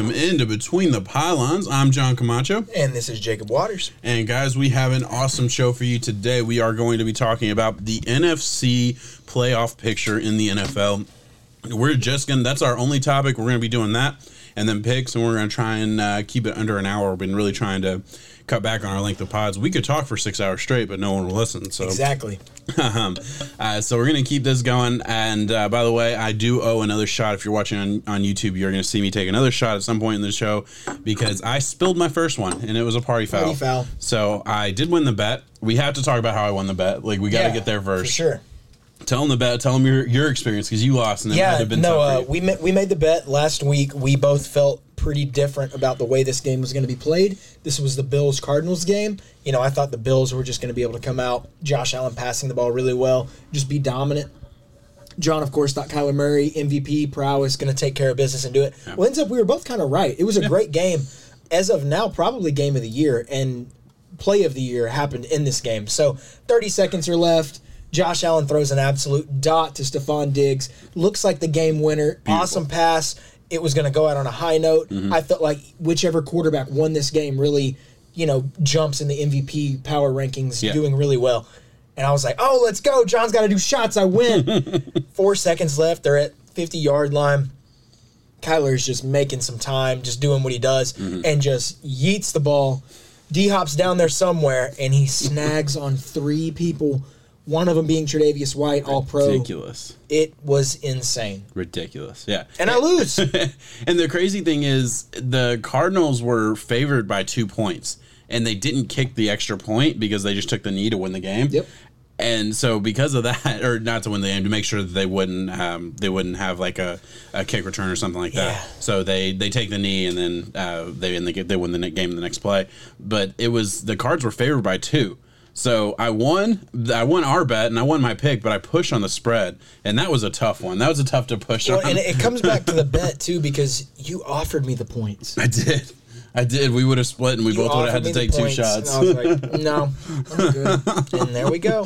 welcome into Between the Pylons. I'm John Camacho. And this is Jacob Waters. And guys, we have an awesome show for you today. We are going to be talking about the NFC playoff picture in the NFL. We're just going to, that's our only topic. We're going to be doing that and then picks, and we're going to try and uh, keep it under an hour. We've been really trying to cut back on our length of pods. We could talk for six hours straight, but no one will listen. So exactly. um, uh, so we're gonna keep this going. And uh, by the way, I do owe another shot. If you're watching on, on YouTube, you're gonna see me take another shot at some point in the show because I spilled my first one and it was a party foul. Party foul. So I did win the bet. We have to talk about how I won the bet. Like we got to Yeah, get there For first. sure. Tell them the bet. Tell them your your experience because you lost and to Yeah, have been no, uh, we ma- we made the bet last week. We both felt pretty different about the way this game was going to be played. This was the Bills Cardinals game. You know, I thought the Bills were just going to be able to come out, Josh Allen passing the ball really well, just be dominant. John, of course, thought Kyler Murray, MVP, prowess, going to take care of business and do it. Well, ends up we were both kind of right. It was a great game. As of now, probably game of the year and play of the year happened in this game. So 30 seconds are left. Josh Allen throws an absolute dot to Stefon Diggs. Looks like the game winner. Awesome pass. It was going to go out on a high note. Mm-hmm. I felt like whichever quarterback won this game really, you know, jumps in the MVP power rankings, Yeah. doing really well. And I was like, oh, let's go. John's got to do shots. I win. Four seconds left. They're at 50 yard line. Kyler's just making some time, just doing what he does, mm-hmm. and just yeets the ball. D Hop's down there somewhere, and he snags on three people. One of them being Tre'Davious White, all pro. Ridiculous. It was insane, Ridiculous. Yeah. and I lose. and the crazy thing is, the Cardinals were favored by two points, and they didn't kick the extra point because they just took the knee to win the game. Yep. And so, because of that, or not to win the game, to make sure that they wouldn't, um, they wouldn't have like a, a kick return or something like that. Yeah. So they they take the knee and then uh, they get they win the game the next play. But it was the Cards were favored by two. So I won. I won our bet and I won my pick, but I pushed on the spread, and that was a tough one. That was a tough to push well, on. and it comes back to the bet too because you offered me the points. I did. I did. We would have split, and we You both would have had to take two points, shots. And I was like, no, I'm good. And there we go.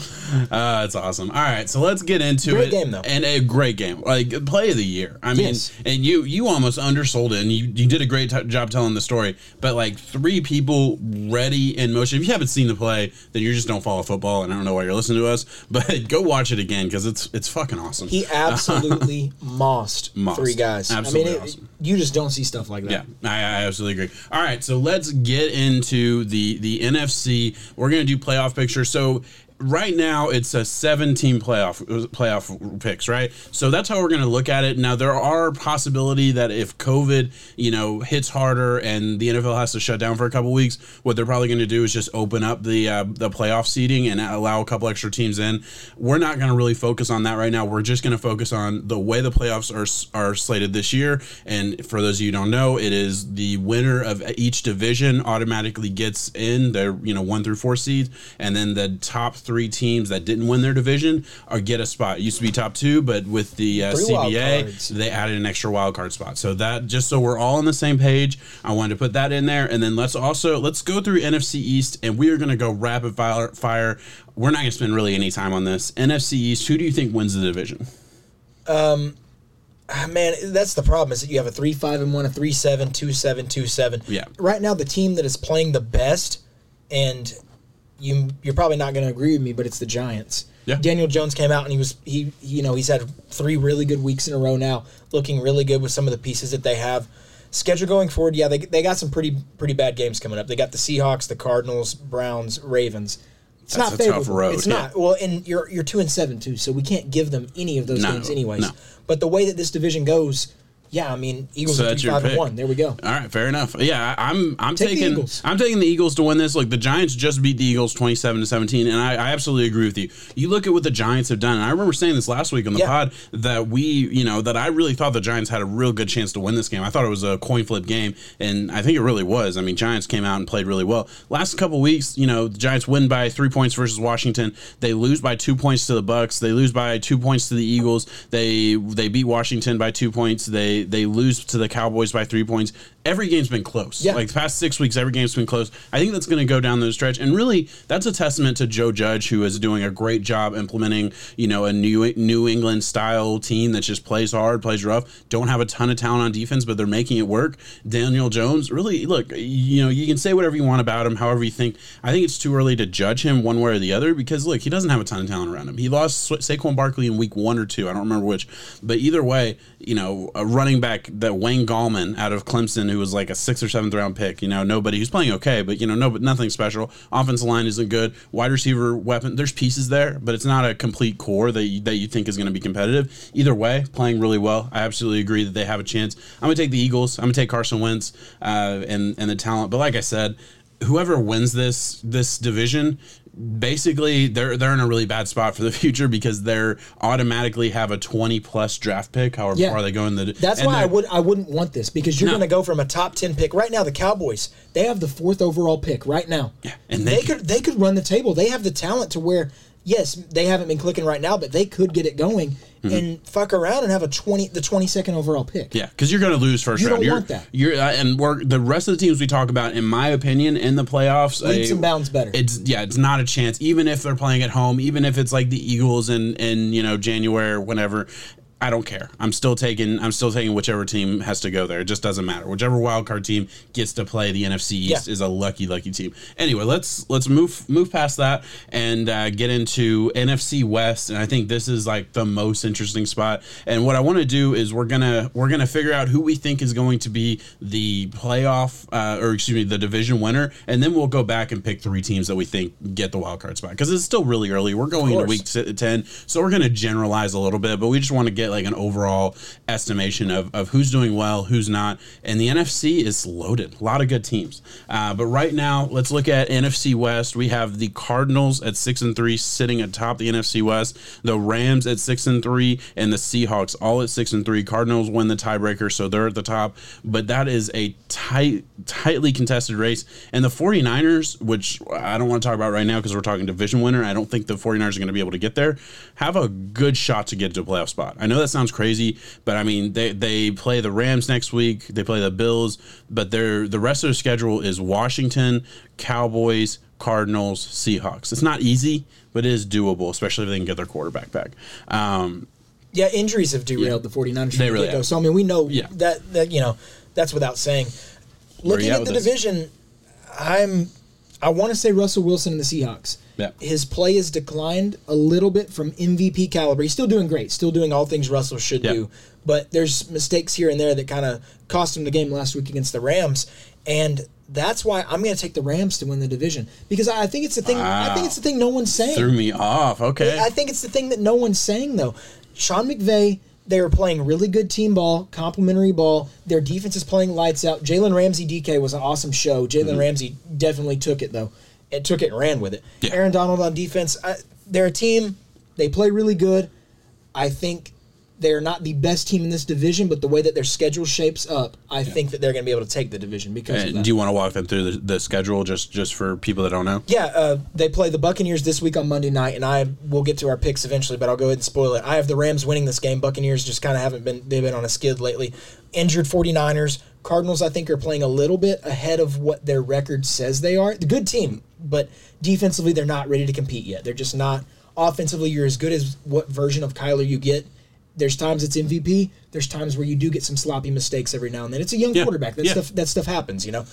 Uh, that's awesome. All right, so let's get into Great it. game, though. and a great game, like play of the year. I mean, Yes. and you you almost undersold it, and you you did a great t- job telling the story. But like three people ready in motion. If you haven't seen the play, then you just don't follow football, and I don't know why you're listening to us. But go watch it again because it's it's fucking awesome. He absolutely mossed, Mossed. three guys. Absolutely I mean, it, awesome. you just don't see stuff like that. Yeah, I, I absolutely agree. All right, so let's get into the the NFC. We're gonna do playoff picture. So right now it's a seven team playoff playoff picks, right? So that's how we're gonna look at it. Now there are possibility that if COVID, you know, hits harder and the NFL has to shut down for a couple weeks, what they're probably gonna do is just open up the uh, the playoff seating and allow a couple extra teams in. We're not gonna really focus on that right now. We're just gonna focus on the way the playoffs are are slated this year. And for those of you don't know, it is the winner of each division automatically gets in their you know one through four seeds, and then the top three teams that didn't win their division are get a spot. It used to be top two, but with the uh, CBA, they added an extra wild card spot. So that just so we're all on the same page, I wanted to put that in there, and then let's also let's go through NFC East, and we are going to go rapid fire. Fire. We're not going to spend really any time on this. NFC East. Who do you think wins the division? Ah, man, that's the problem is that you have a three five and one, a three seven, two seven, two seven. Yeah. Right now, the team that is playing the best, and you you're probably not going to agree with me, but it's the Giants. Yeah. Daniel Jones came out and he was he you know he's had three really good weeks in a row now, looking really good with some of the pieces that they have. Schedule going forward, yeah, they, they got some pretty pretty bad games coming up. They got the Seahawks, the Cardinals, Browns, Ravens. It's That's not favorable. road, It's yeah. not. Well, and you're you're two and seven too, so we can't give them any of those No, games anyways. no. But the way that this division goes, yeah, I mean Eagles So are three five and one. There we go. All right, fair enough. Yeah, I'm I'm Take taking. I'm taking the Eagles to win this. Like the Giants just beat the Eagles 27 to 17, and I, I absolutely agree with you. You look at what the Giants have done. And I remember saying this last week on the Yeah. pod that we, you know, that I really thought the Giants had a real good chance to win this game. I thought it was a coin flip game, and I think it really was. I mean, Giants came out and played really well. Last couple weeks, you know, the Giants win by three points versus Washington. They lose by two points to the Bucks. They lose by two points to the Eagles. They they beat Washington by two points. They they lose to the Cowboys by three points. Every game's been close. Yeah. Like the past six weeks, every game's been close. I think that's going to go down the stretch, and really, that's a testament to Joe Judge, who is doing a great job implementing, you know, a new New England style team that just plays hard, plays rough. Don't have a ton of talent on defense, but they're making it work. Daniel Jones, really, look, you know, you can say whatever you want about him, however you think. I think it's too early to judge him one way or the other because look, he doesn't have a ton of talent around him. He lost Sa- Saquon Barkley in week one or two. I don't remember which, but either way, you know, a running back that Wayne Gallman out of Clemson, who was like a sixth or seventh round pick. You know, nobody who's playing okay, but you know, no, but nothing special. Offensive line isn't good. Wide receiver weapon, there's pieces there, but it's not a complete core that you, that you think is going to be competitive. Either way, playing really well. I absolutely agree that they have a chance. I'm gonna take the Eagles. I'm gonna take Carson Wentz uh, and and the talent. But like I said, whoever wins this this division basically they're they're in a really bad spot for the future because they're automatically have a 20 plus draft pick however Yeah. far they go in the That's why I would I wouldn't want this because you're No. going to go from a top ten pick right now. The Cowboys they have the fourth overall pick right now. Yeah, and they, they could they could run the table. They have the talent to where yes they haven't been clicking right now, but they could get it going and fuck around and have a twenty the twenty second overall pick. Mm-hmm. Yeah, because you're going to lose first You round. don't you're, want that. You're uh, and we're the rest of the teams we talk about, in my opinion, in the playoffs, Leaps and bounds better. It's yeah, it's not a chance. Even if they're playing at home, even if it's like the Eagles in in you know January or whenever. I don't care. I'm still taking. I'm still taking whichever team has to go there. It just doesn't matter. Whichever wild card team gets to play the NFC East Yeah. is a lucky, lucky team. Anyway, let's let's move move past that and uh, get into NFC West. And I think this is like the most interesting spot. And what I want to do is we're gonna we're gonna figure out who we think is going to be the playoff uh, or excuse me the division winner, and then we'll go back and pick three teams that we think get the wild card spot because it's still really early. We're going into week t- ten, so we're gonna generalize a little bit, but we just want to get like an overall estimation of, of who's doing well, who's not. And the NFC is loaded, a lot of good teams. Uh, but right now, let's look at NFC West. We have the Cardinals at six and three, sitting atop the NFC West. The Rams at six and three, and the Seahawks all at six and three. Cardinals win the tiebreaker, so they're at the top. But that is a tight, tightly contested race. And the 49ers, which I don't want to talk about right now because we're talking division winner. I don't think the 49ers are going to be able to get there. Have a good shot to get to a playoff spot. I know that sounds crazy, but I mean they they play the Rams next week. They play the Bills, but their the rest of their schedule is Washington, Cowboys, Cardinals, Seahawks. It's not easy, but it is doable, especially if they can get their quarterback back. Um, Yeah, injuries have derailed the 49ers. They really have. So I mean, we know Yeah. that that you know that's without saying. Looking at the this? division, I'm I want to say Russell Wilson and the Seahawks. Yeah. His play has declined a little bit from MVP caliber. He's still doing great, still doing all things Russell should Yeah. do, but there's mistakes here and there that kind of cost him the game last week against the Rams, and that's why I'm going to take the Rams to win the division because I think it's the thing. I think it's the thing no one's saying. threw me off. Okay. I think it's the thing that no one's saying though. Sean McVay, they were playing really good team ball, complimentary ball. Their defense is playing lights out. Jalen Ramsey DK was an awesome show. Jalen Mm-hmm. Ramsey definitely took it though. It took it and ran with it. Yeah. Aaron Donald on defense. I, they're a team. They play really good. I think they're not the best team in this division, but the way that their schedule shapes up, I think that they're going to be able to take the division because And do you want to walk them through the, the schedule just just for people that don't know? Yeah, uh, they play the Buccaneers this week on Monday night, and I will get to our picks eventually, but I'll go ahead and spoil it. I have the Rams winning this game. Buccaneers just kind of haven't been they've been on a skid lately. Injured 49ers. Cardinals, I think, are playing a little bit ahead of what their record says they are. The good team, but defensively, they're not ready to compete yet. They're just not. Offensively, you're as good as what version of Kyler you get. There's times it's MVP. There's times where you do get some sloppy mistakes every now and then. It's a young Yeah, quarterback. That yeah. stuff that stuff happens, you know.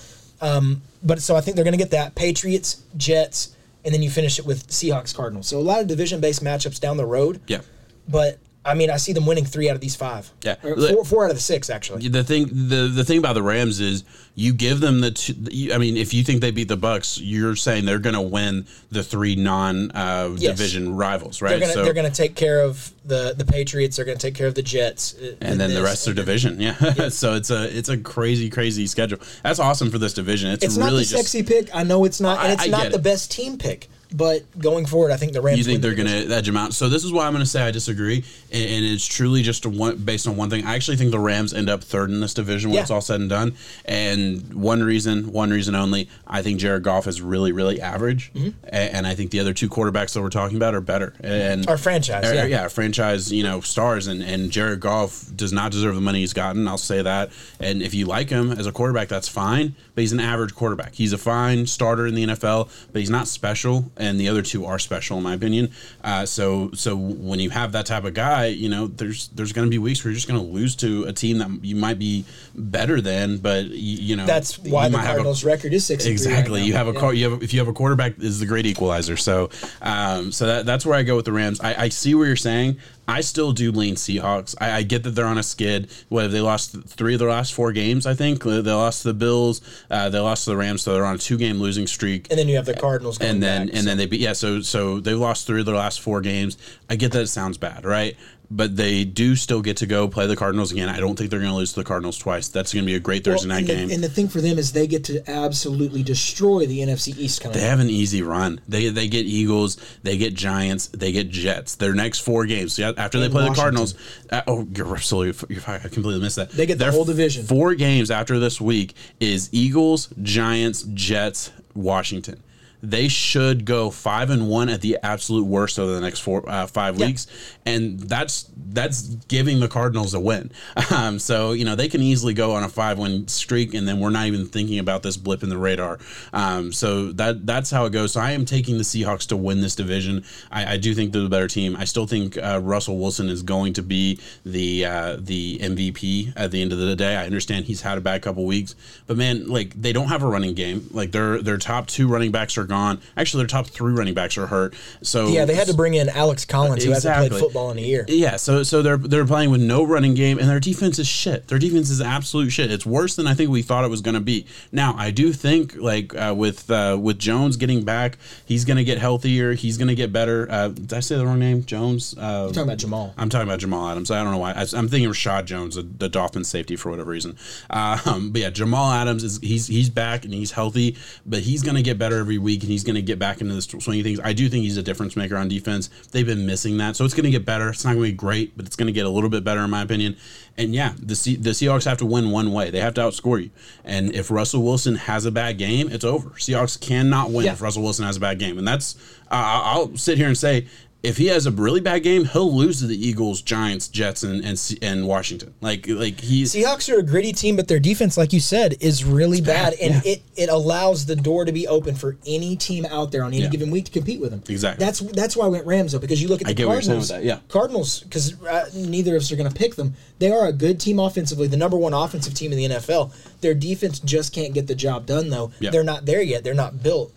Um, but so I think they're going to get that Patriots, Jets, and then you finish it with Seahawks, Cardinals. So a lot of division-based matchups down the road. Yeah. But I mean, I see them winning three out of these five. Yeah. Four, four out of the six actually. The thing the the thing about the Rams is you give them the two, I mean if you think they beat the Bucks you're saying they're going to win the three non uh, Yes. division rivals They're right so they're gonna take care of the the Patriots. They're gonna take care of the Jets. uh, and then the this. rest are division yeah so it's a it's a crazy crazy schedule that's awesome for this division it's, It's not really the just sexy pick. I know it's not, and it's I not the it. best team pick. But going forward, I think the Rams. You think they're going to edge them out? So this is why I'm going to say I disagree, and, and it's truly just a one, based on one thing. I actually think the Rams end up third in this division when Yeah. it's all said and done. And one reason, one reason only, I think Jared Goff is really, really average, Mm-hmm. A- and I think the other two quarterbacks that we're talking about are better. And Our franchise, are- yeah. yeah, franchise, you know, stars, and and Jared Goff does not deserve the money he's gotten. I'll say that. And if you like him as a quarterback, that's fine. But he's an average quarterback. He's a fine starter in the NFL, but he's not special. And the other two are special, in my opinion. Uh, so so when you have that type of guy, you know, there's there's going to be weeks where you're just going to lose to a team that you might be better than, but you, you know That's why you the have a- Cardinals' record is six. three right Exactly. you have a Yeah. You have if you have a quarterback is the great equalizer. So, um, so that that's where I go with the Rams. I, I see what you're saying. I still do lean Seahawks. I, I get that they're on a skid. What have they lost three of their last four games? I think they lost to the Bills. Uh, they lost to the Rams, so they're on a two game losing streak And then you have the Cardinals. Going and then back, and so- then they beat yeah so so they've lost three of their last four games i get that it sounds bad right but they do still get to go play the cardinals again i don't think they're going to lose to the cardinals twice that's going to be a great thursday Well, night and game The, and the thing for them is they get to absolutely destroy the NFC East coming. they have an easy run. They they get Eagles, they get Giants, they get Jets. Their next four games after they play the Cardinals. Uh, oh, you're absolutely. You're, I completely missed that. They get the Their whole division. Four games after this week is Eagles, Giants, Jets, Washington. They should go five and one at the absolute worst over the next four uh, five Yeah. weeks, and that's that's giving the Cardinals a win. Um, so you know they can easily go on a five win streak, and then we're not even thinking about this blip in the radar. Um, so that that's how it goes. So I am taking the Seahawks to win this division. I, I do think they're the better team. I still think uh, Russell Wilson is going to be the uh, the MVP at the end of the day. I understand he's had a bad couple weeks, but man, like they don't have a running game. Like their their top two running backs are gone. Actually, their top three running backs are hurt. So yeah, they had to bring in Alex Collins, who hasn't played football in a year. yeah, so so they're they're playing with no running game, and their defense is shit. Their defense is absolute shit. It's worse than I think we thought it was going to be. Now, I do think like uh, with uh, with Jones getting back, he's going to get healthier. He's going to get better. Uh, did I say the wrong name? Jones. Uh, talking about Jamal. I'm talking about Jamal Adams. I don't know why. I, am thinking of Reshad Jones, the, the Dolphins safety, for whatever reason. Um, but yeah, Jamal Adams is he's he's back and he's healthy, but he's going to get better every week and he's going to get back into the swing of things. I do think he's a difference maker on defense. They've been missing that, so it's going to get better. It's not going to be great, but it's going to get a little bit better in my opinion. And yeah, the Se- the Seahawks have to win one way. They have to outscore you. And if Russell Wilson has a bad game, it's over. Seahawks cannot win Yeah. if Russell Wilson has a bad game, and that's uh, I'll sit here and say if he has a really bad game, he'll lose to the Eagles, Giants, Jets, and and, and Washington. Like like he's Seahawks are a gritty team, but their defense, like you said, is really bad, and yeah. it, it allows the door to be open for any team out there on any Yeah. given week to compete with them. Exactly. That's that's why I went Rams though, because you look at the I get what you're saying Cardinals. with that, yeah. Cardinals, because uh, neither of us are going to pick them. They are a good team offensively, the number one offensive team in the NFL. Their defense just can't get the job done though. Yeah. They're not there yet. They're not built.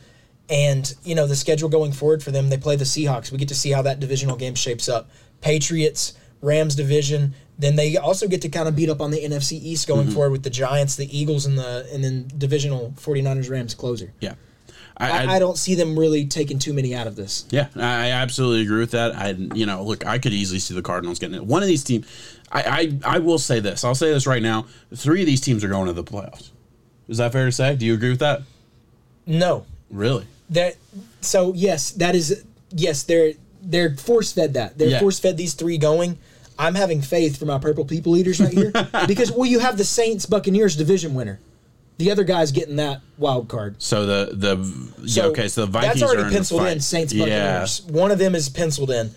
And you know the schedule going forward for them, they play the Seahawks. We get to see how that divisional game shapes up. Patriots, Rams division. Then they also get to kind of beat up on the NFC East going Mm-hmm. forward with the Giants, the Eagles, and the and then divisional 49ers Rams closer. yeah. I, I don't see them really taking too many out of this. Yeah, I absolutely agree with that. I, you know, look, I could easily see the Cardinals getting it. One of these teams, I, I, I will say this. I'll say this right now. Three of these teams are going to the playoffs. Is that fair to say? Do you agree with that? No, Really? that so yes, that is yes. They're they're force fed that they're Yeah. force fed these three going. I'm having faith for my purple people eaters right here because well, you have the Saints Buccaneers division winner. The other guy's getting that wild card. So the the yeah, okay. So the Vikings that's already are in penciled the fight. in. Saints. Buccaneers. One of them is penciled in.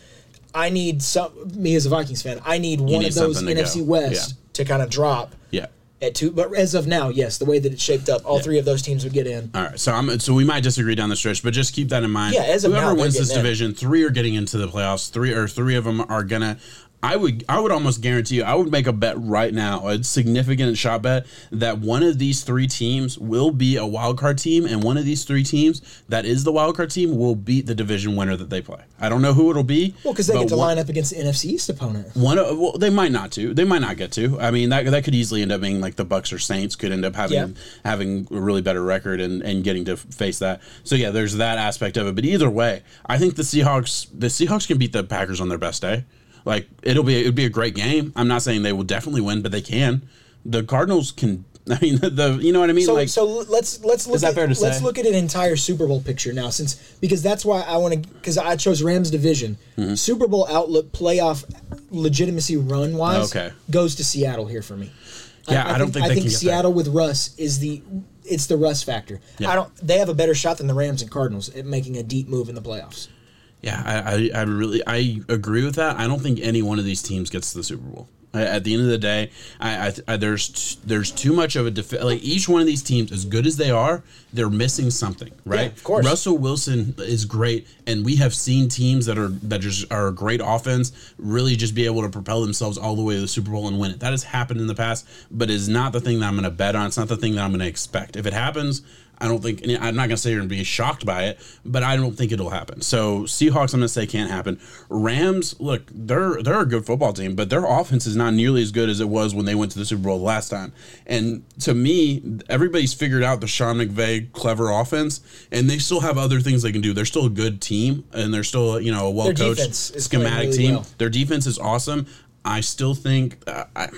I need some. Me as a Vikings fan, I need one need of those something to NFC go. West to kind of drop Yeah. At two. But as of now, yes, the way that it's shaped up, all three of those teams would get in. All right, so I'm so we might disagree down the stretch, but just keep that in mind. Yeah, as of whoever now, wins this getting in. division, three are getting into the playoffs. Three or three of them are gonna. I would I would almost guarantee you. I would make a bet right now, a significant shot bet that one of these three teams will be a wild card team, and one of these three teams that is the wild card team will beat the division winner that they play. I don't know who it'll be. Well, because they get to one- line up against the NFC East opponent. One, of- well, they might not to. They might not get to. I mean, that that could easily end up being like the Bucks or Saints could end up having Yeah. having a really better record and, and getting to face that. So yeah, there's that aspect of it. But either way, I think the Seahawks the Seahawks can beat the Packers on their best day. Like it'll be it'll be a great game. I'm not saying they will definitely win, but they can. The Cardinals can I mean, the you know what I mean? So, like, so let's let's look that at fair to let's say? look at an entire Super Bowl picture now, since because that's why I want to because I chose Rams division. Mm-hmm. Super Bowl outlook, playoff legitimacy run wise, Okay. goes to Seattle here for me. Yeah, I don't think I they think can get Seattle with Russ is the it's the Russ factor. Yeah. I don't. They have a better shot than the Rams and Cardinals at making a deep move in the playoffs. Yeah, I, I, I really I agree with that. I don't think any one of these teams gets to the Super Bowl. I- At the end of the day, I, I, I there's t- there's too much of a def- like each one of these teams, as good as they are, they're missing something, right? of course. Russell Wilson is great, and we have seen teams that are that just are a great offense really just be able to propel themselves all the way to the Super Bowl and win it. That has happened in the past, but is not the thing that I'm going to bet on. It's not the thing that I'm going to expect. If it happens, I don't think I'm not gonna say you're gonna be shocked by it, but I don't think it'll happen. So Seahawks, I'm gonna say can't happen. Rams, look, they're they're a good football team, but their offense is not nearly as good as it was when they went to the Super Bowl last time. And to me, everybody's figured out the Sean McVay clever offense, and they still have other things they can do. They're still a good team, and they're still you know a well coached defense is playing schematic really team. well. Their defense is awesome. I still think uh, I.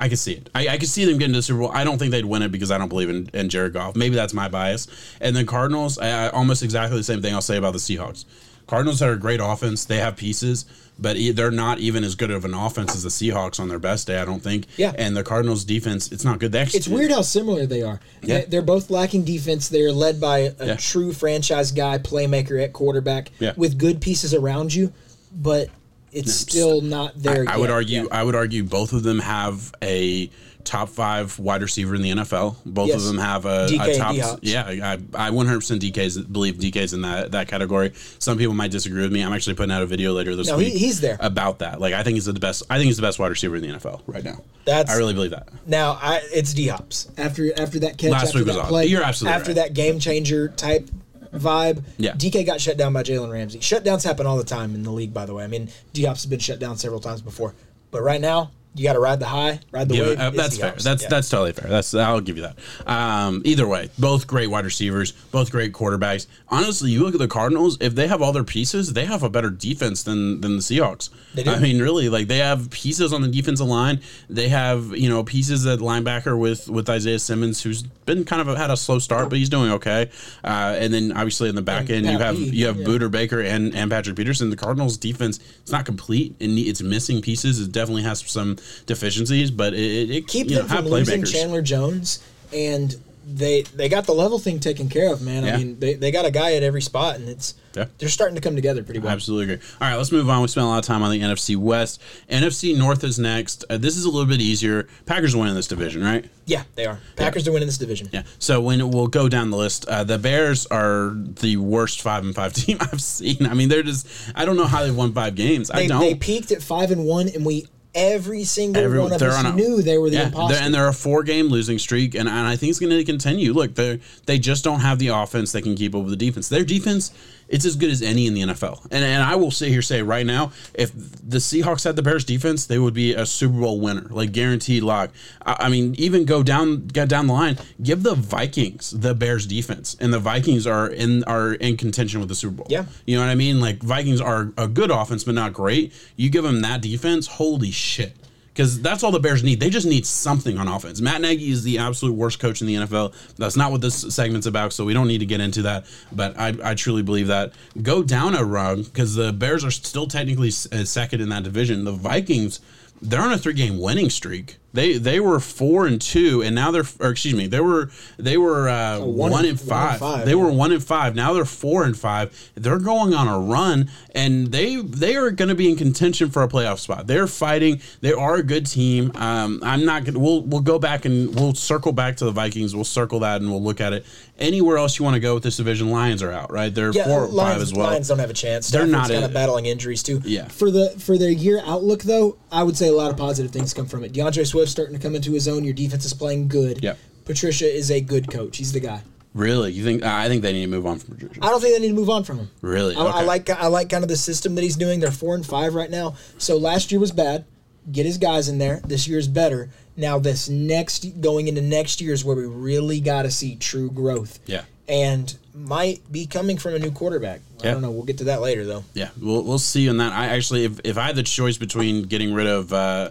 I can see it. I, I can see them getting to the Super Bowl. I don't think they'd win it because I don't believe in, in Jared Goff. Maybe that's my bias. And then Cardinals, I, I almost exactly the same thing I'll say about the Seahawks. Cardinals are a great offense. They have pieces, but they're not even as good of an offense as the Seahawks on their best day. I don't think. Yeah. And the Cardinals defense, it's not good. They actually, It's weird how similar they are. Yeah. They- They're both lacking defense. They're led by a Yeah. true franchise guy, playmaker at quarterback, Yeah. with good pieces around you, but it's still not there. I yet. would argue. Yeah. I would argue both of them have a top five wide receiver in the NFL. Both Yes. of them have a, DK a top. D-Hops. Yeah, I, I 100% DK's believe DK's in that that category. Some people might disagree with me. I'm actually putting out a video later this No, he- week. he's there. about that. Like I think he's the best. I think he's the best wide receiver in the NFL right now. That's- I really believe that. Now I, it's D Hops after after that catch. Last after week was that awesome. play, You're absolutely after right. that game changer type vibe. Yeah. DK got shut down by Jalen Ramsey. Shutdowns happen all the time in the league, by the way. I mean, D Hops has been shut down several times before, but right now you got to ride the high, ride the Yeah, wave. uh, that's fair. That's Yeah. that's totally fair. That's I'll give you that. Um, either way, both great wide receivers, both great quarterbacks. Honestly, you look at the Cardinals. If they have all their pieces, they have a better defense than than the Seahawks. They do. I mean, really, like they have pieces on the defensive line. They have you know pieces at linebacker with with Isaiah Simmons, who's been kind of had a slow start, but he's doing okay. Uh, and then obviously in the back And end, you have you have yeah. Budda Baker and and Patrick Peterson. The Cardinals defense it's not complete and it's missing pieces. It definitely has some deficiencies, but it, it, keep know, them have from losing playmakers. Chandler Jones, and they they got the level thing taken care of, man. Yeah. I mean, they, they got a guy at every spot, and it's Yeah. they're starting to come together pretty well. Absolutely agree. All right, let's move on. We spent a lot of time on the NFC West. NFC North is next. Uh, this is a little bit easier. Packers are winning this division, right? Yeah, they are. Packers are winning this division. Yeah. So when we'll go down the list, uh, the Bears are the worst five and five team I've seen. I mean, they're just. I don't know how they've won five games. I don't. they peaked at five and one, and we every single Every- one of us on a- knew they were the yeah, imposter. they're, and they're a four game losing streak, and, and I think it's going to continue. Look, they they just don't have the offense that can keep up with the defense. Their defense, it's as good as any in the NFL. And and I will sit here say right now, if the Seahawks had the Bears defense, they would be a Super Bowl winner, like guaranteed lock. I, I mean, even go down go down the line, give the Vikings the Bears defense, and the Vikings are in are in contention with the Super Bowl. Yeah. you know what I mean. Like Vikings are a good offense, but not great. You give them that defense, holy shit because that's all the Bears need. They just need something on offense. Matt Nagy is the absolute worst coach in the NFL. That's not what this segment's about, so we don't need to get into that. But I, I truly believe that. Go down a rung because the Bears are still technically uh, second in that division. The Vikings, they're on a three-game winning streak. They they were four and two, and now they're or excuse me, they were they were uh, one one, and- and one and five. five, They were one and five. Now they're four and five. They're going on a run, and they they are going to be in contention for a playoff spot. They're fighting. They are a good team. Um, I'm not going. to We'll we'll go back and we'll circle back to the Vikings. We'll circle that and we'll look at it. Anywhere else you want to go with this division, Lions are out. Right, they're yeah, four Lions, five as well. Lions don't have a chance. They're not kind of battling injuries too. Yeah. For the for their year outlook though, I would say a lot of positive things come from it. D'Andre Swift starting to come into his own. Your defense is playing good. Yep. Patricia is a good coach. He's the guy. Really, you think? I think they need to move on from Patricia. I don't think they need to move on from him. Really? I, I like I like kind of the system that he's doing. They're four and five right now. So last year was bad. Get his guys in there. This year's better. Now this next going into next year is where we really got to see true growth. Yeah. And might be coming from a new quarterback. I Yeah. don't know. We'll get to that later though. Yeah, we'll we'll see on that. I actually, if, if I had the choice between getting rid of uh,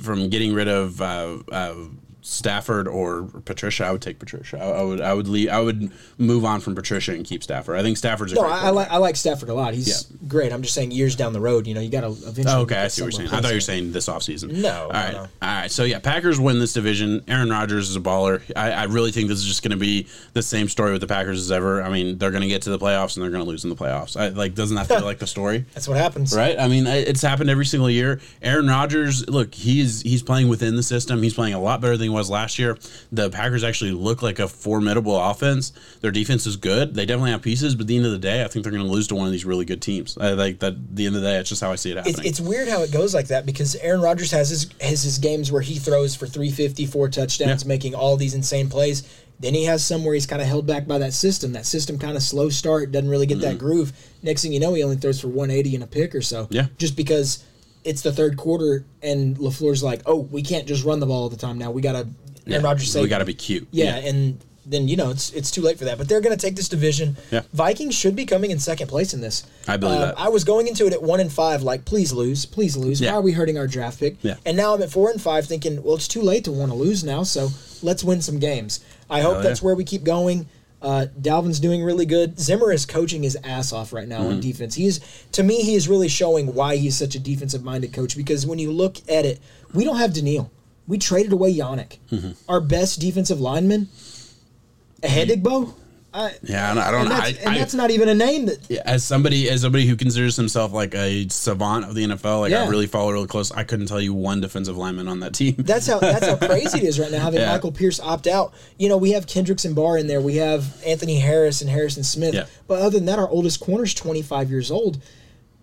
from getting rid of uh, uh, Stafford or Patricia, I would take Patricia. I, I would I would leave. I would move on from Patricia and keep Stafford. I think Stafford's a No, great I, I like I like Stafford a lot. He's great. I'm just saying years down the road, you know, you got to eventually. Oh, okay, I see what you're saying. I thought you were saying this offseason. No, All right. no, no. All right. So, yeah, Packers win this division. Aaron Rodgers is a baller. I, I really think this is just going to be the same story with the Packers as ever. I mean, they're going to get to the playoffs and they're going to lose in the playoffs. I, like, doesn't that feel like the story? That's what happens. Right? I mean, it's happened every single year. Aaron Rodgers, look, he's he's playing within the system. He's playing a lot better than was last year. The Packers actually look like a formidable offense. Their defense is good. They definitely have pieces, but at the end of the day, I think they're going to lose to one of these really good teams. I like that. At the end of the day, it's just how I see it happening. It's, it's weird how it goes like that because Aaron Rodgers has his has his games where he throws for 350, four touchdowns, Yeah. making all these insane plays. Then he has some where he's kind of held back by that system. That system kind of slow start, doesn't really get that mm-hmm. groove. Next thing you know, he only throws for 180 and a pick or so. Yeah. Just because it's the third quarter and LaFleur's like, oh, we can't just run the ball all the time now. We got to, Aaron Rodgers say, we got to be cute. yeah, and then you know it's it's too late for that. But they're going to take this division. Yeah. Vikings should be coming in second place in this. I believe Uh, that. I was going into it at one and five, like please lose, please lose. Yeah. Why are we hurting our draft pick? Yeah. And now I'm at four and five, thinking, well, it's too late to want to lose now, so let's win some games. I hope Hell that's yeah. where we keep going. Uh, Dalvin's doing really good. Zimmer is coaching his ass off right now Mm-hmm. on defense. He's to me, he is really showing why he's such a defensive minded coach because when you look at it, we don't have Danielle. We traded away Yannick, Mm-hmm. our best defensive lineman. Hedigbo. I, Yeah, I don't and know. that's, I, and I- that's not even a name that Yeah, as somebody as somebody who considers himself like a savant of the NFL, like I really follow really close. I couldn't tell you one defensive lineman on that team. That's how that's how crazy it is right now having Yeah. Michael Pierce opt out. You know, we have Kendricks and Barr in there. We have Anthony Harris and Harrison Smith. Yeah. But other than that, our oldest corner's 25 years old.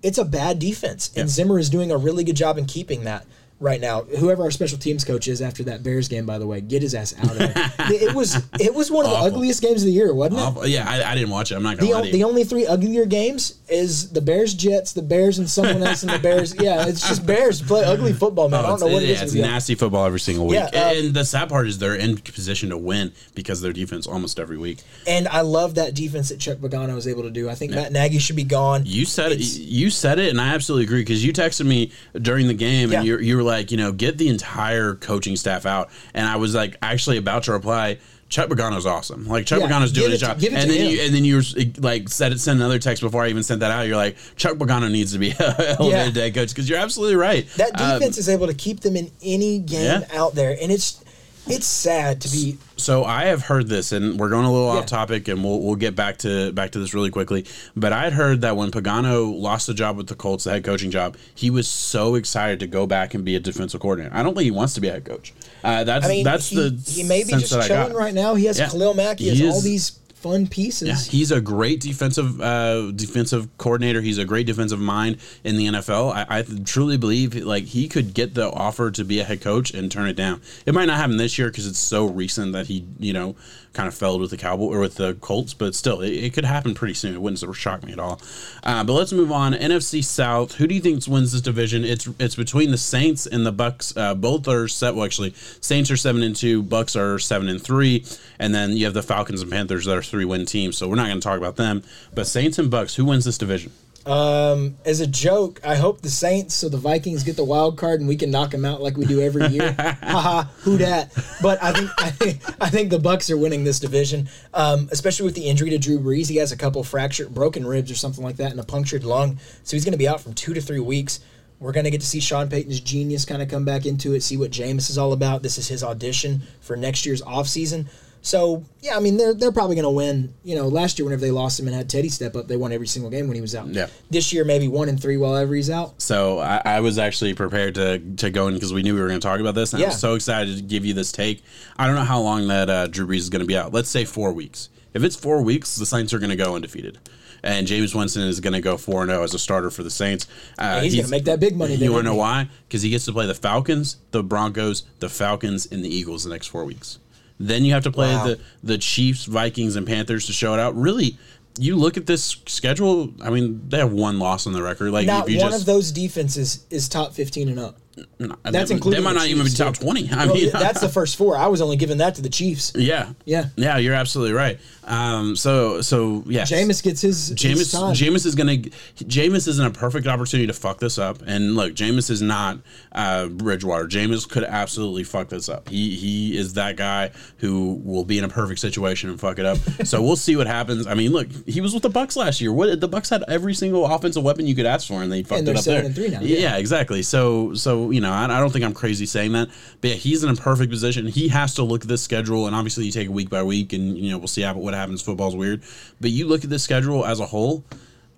It's a bad defense, and Yeah. Zimmer is doing a really good job in keeping that right now. Whoever our special teams coach is after that Bears game, by the way, get his ass out of there. it was it was one of the ugliest games of the year, wasn't it? Awful. Yeah, I, I didn't watch it. I'm not gonna The, lie the only three uglier games is the Bears Jets, the Bears and someone else and the Bears. Yeah, it's just Bears play ugly football, man. I don't know what it yeah, it's with you. nasty football every single week. Yeah, um, and the sad part is they're in position to win because of their defense almost every week. And I love that defense that Chuck Pagano was able to do. I think Matt Nagy should be gone. You said it. You said it, and I absolutely agree because you texted me during the game, and you you were like, you know, get the entire coaching staff out, and I was like, actually about to reply. Chuck Pagano's awesome. Like Chuck Yeah, Pagano's doing his to- job, and then him. you and then you were like said it sent another text before I even sent that out. You're like Chuck Pagano needs to be elevated Yeah. head coach because you're absolutely right. That Um, defense is able to keep them in any game Yeah. out there, and it's it's sad to be. So I have heard this, and we're going a little Yeah. off topic, and we'll we'll get back to back to this really quickly. But I had heard that when Pagano lost the job with the Colts, the head coaching job, he was so excited to go back and be a defensive coordinator. I don't think he wants to be a head coach. Uh, that's I mean, that's he, the he may be just chilling right now. He has Yeah. Khalil Mack. He has He all these fun pieces. Yeah, he's a great defensive uh, defensive coordinator. He's a great defensive mind in the NFL. I, I truly believe like he could get the offer to be a head coach and turn it down. It might not happen this year because it's so recent that he you know kind of failed with the Cowboy or with the Colts, but still it, it could happen pretty soon. It wouldn't shock me at all. Uh, but let's move on. NFC South. Who do you think wins this division? It's it's between the Saints and the Bucks. Uh, both are set. Well, actually, Saints are seven and two. Bucks are seven and three. And then you have the Falcons and Panthers that are three win teams. So we're not going to talk about them. But Saints and Bucks. Who wins this division? Um, as a joke, I hope the Saints so the Vikings get the wild card and we can knock them out like we do every year. Haha, who dat? But I think I think I think the Bucks are winning this division, um, especially with the injury to Drew Brees. He has a couple fractured, broken ribs or something like that, and a punctured lung, so he's going to be out from two to three weeks. We're going to get to see Sean Payton's genius kind of come back into it, see what Jameis is all about. This is his audition for next year's offseason. So yeah, I mean they're they're probably going to win. You know, last year whenever they lost him and had Teddy step up, they won every single game when he was out. Yeah. This year maybe one and three while he's out. So I, I was actually prepared to to go in because we knew we were going to talk about this, and I was so excited to give you this take. I don't know how long that uh, Drew Brees is going to be out. Let's say four weeks. If it's four weeks, the Saints are going to go undefeated. And Jameis Winston is going to go 4 0 as a starter for the Saints. Uh, he's gonna make that big money You want to know why? Because he gets to play the Falcons, the Broncos, the Falcons, and the Eagles the next four weeks. Then you have to play Wow. the, the Chiefs, Vikings, and Panthers to show it out. Really, you look at this schedule, I mean, they have one loss on the record. Like, Not if you one just, of those defenses is top fifteen and up. no, That's they, including They might the not even be top too. twenty. I Well, mean, that's the first four. I was only giving that to the Chiefs. yeah, Yeah. yeah. You're absolutely right. Um, so so yeah, Jameis gets his, Jameis. Jameis is gonna. Jameis isn't a perfect opportunity to fuck this up. And look, Jameis is not uh, Bridgewater. Jameis could absolutely fuck this up. He he is that guy who will be in a perfect situation and fuck it up. so we'll see what happens. I mean, look, he was with the Bucks last year. What the Bucks had every single offensive weapon you could ask for, and they fucked And it up there. and three now, Yeah, yeah. exactly. So so you know, I, I don't think I'm crazy saying that, but yeah, he's in a perfect position. He has to look at this schedule, and obviously you take it week by week, and you know we'll see how, what happens. Football's weird, but you look at this schedule as a whole.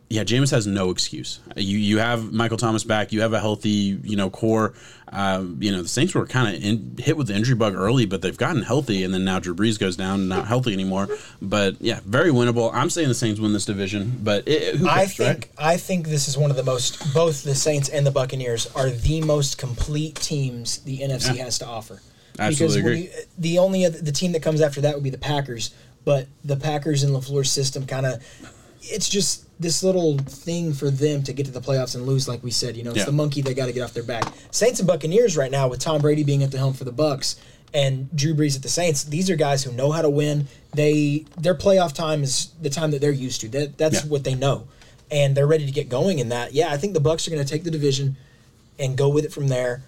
Yeah, Jameis has no excuse. You you have Michael Thomas back. You have a healthy you know core. Um, you know the Saints were kind of hit with the injury bug early, but they've gotten healthy, and then now Drew Brees goes down, not healthy anymore. But yeah, very winnable. I'm saying the Saints win this division, but it, who I think right? I think this is one of the most. Both the Saints and the Buccaneers are the most complete teams the NFC Yeah. has to offer. Absolutely agree. you- the only other, the team that comes after that would be the Packers, but the Packers and Lafleur's system kind of it's just this little thing for them to get to the playoffs and lose, like we said. You know, it's Yeah. the monkey they got to get off their back. Saints and Buccaneers right now with Tom Brady being at the helm for the Bucks and Drew Brees at the Saints. These are guys who know how to win. They their playoff time is the time that they're used to. That that's Yeah. what they know, and they're ready to get going in that. Yeah, I think the Bucks are going to take the division and go with it from there.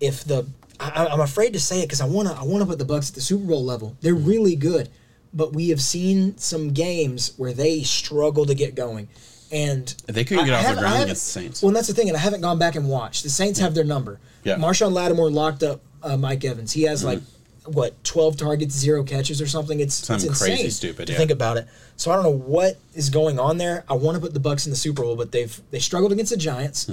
If the I, I'm afraid to say it because I want to I want to put the Bucks at the Super Bowl level. They're mm-hmm. really good, but we have seen some games where they struggle to get going, and They couldn't get I off the ground against the Saints. Well, that's the thing, and I haven't gone back and watched. The Saints have their number. Yeah. Marshon Lattimore locked up uh, Mike Evans. He has like what twelve targets, zero catches, or something. It's Mm-hmm. Something it's crazy insane stupid, to yeah. think about it. So I don't know what is going on there. I want to put the Bucks in the Super Bowl, but they've they struggled against the Giants.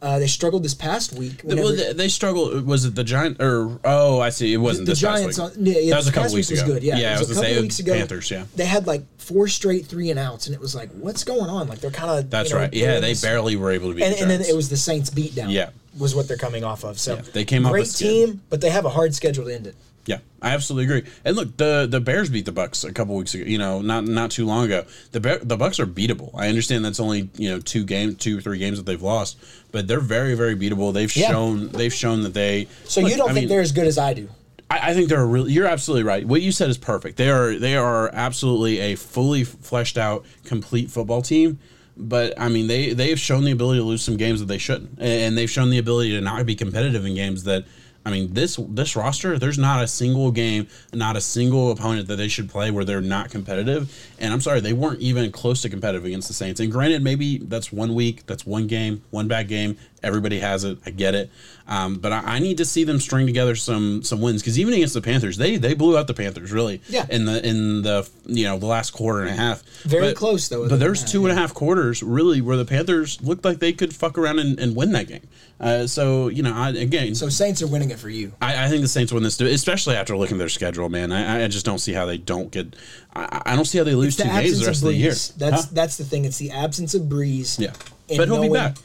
Uh, they struggled this past week. Well, they, they struggled. Was it the Giant or oh, I see. It wasn't the this Giants on yeah, yeah, that was a couple weeks week ago. good. Yeah, yeah, it was was a couple weeks ago. Panthers. Yeah, they had like four straight three and outs, and it was like, what's going on? Like they're kind of that's you know, right. Yeah, they barely were able to beat and, the and then it was the Saints beat down. Yeah. was what they're coming off of. So Yeah, they came off a great team, but they have a hard schedule to end it. Yeah, I absolutely agree. And look, the the Bears beat the Bucks a couple weeks ago. You know, not not too long ago. The Bear, the Bucks are beatable. I understand that's only you know two games, two or three games that they've lost, but they're very very beatable. They've Yeah. shown they've shown that they. So look, you don't I think mean, they're as good as I do? I, I think they're really. You're absolutely right. What you said is perfect. They are they are absolutely a fully fleshed out, complete football team. But I mean, they they've shown the ability to lose some games that they shouldn't, and they've shown the ability to not be competitive in games that. I mean, this this roster, there's not a single game, not a single opponent that they should play where they're not competitive. And I'm sorry, they weren't even close to competitive against the Saints. And granted, maybe that's one week, that's one game, one bad game. Everybody has it. I get it. Um, but I, I need to see them string together some some wins because even against the Panthers, they they blew out the Panthers really. Yeah. In the in the you know the last quarter and a half. Very But- close, though, But there's that, two and a half quarters really where the Panthers looked like they could fuck around and, and win that game. Uh, so you know, I, again, So Saints are winning it for you. I, I think the Saints win this, especially after looking at their schedule. Man, I, I just don't see how they don't get. I, I don't see how they lose the two games the rest of the year. That's Huh? that's the thing. It's the absence of Brees. Yeah. But he'll be back.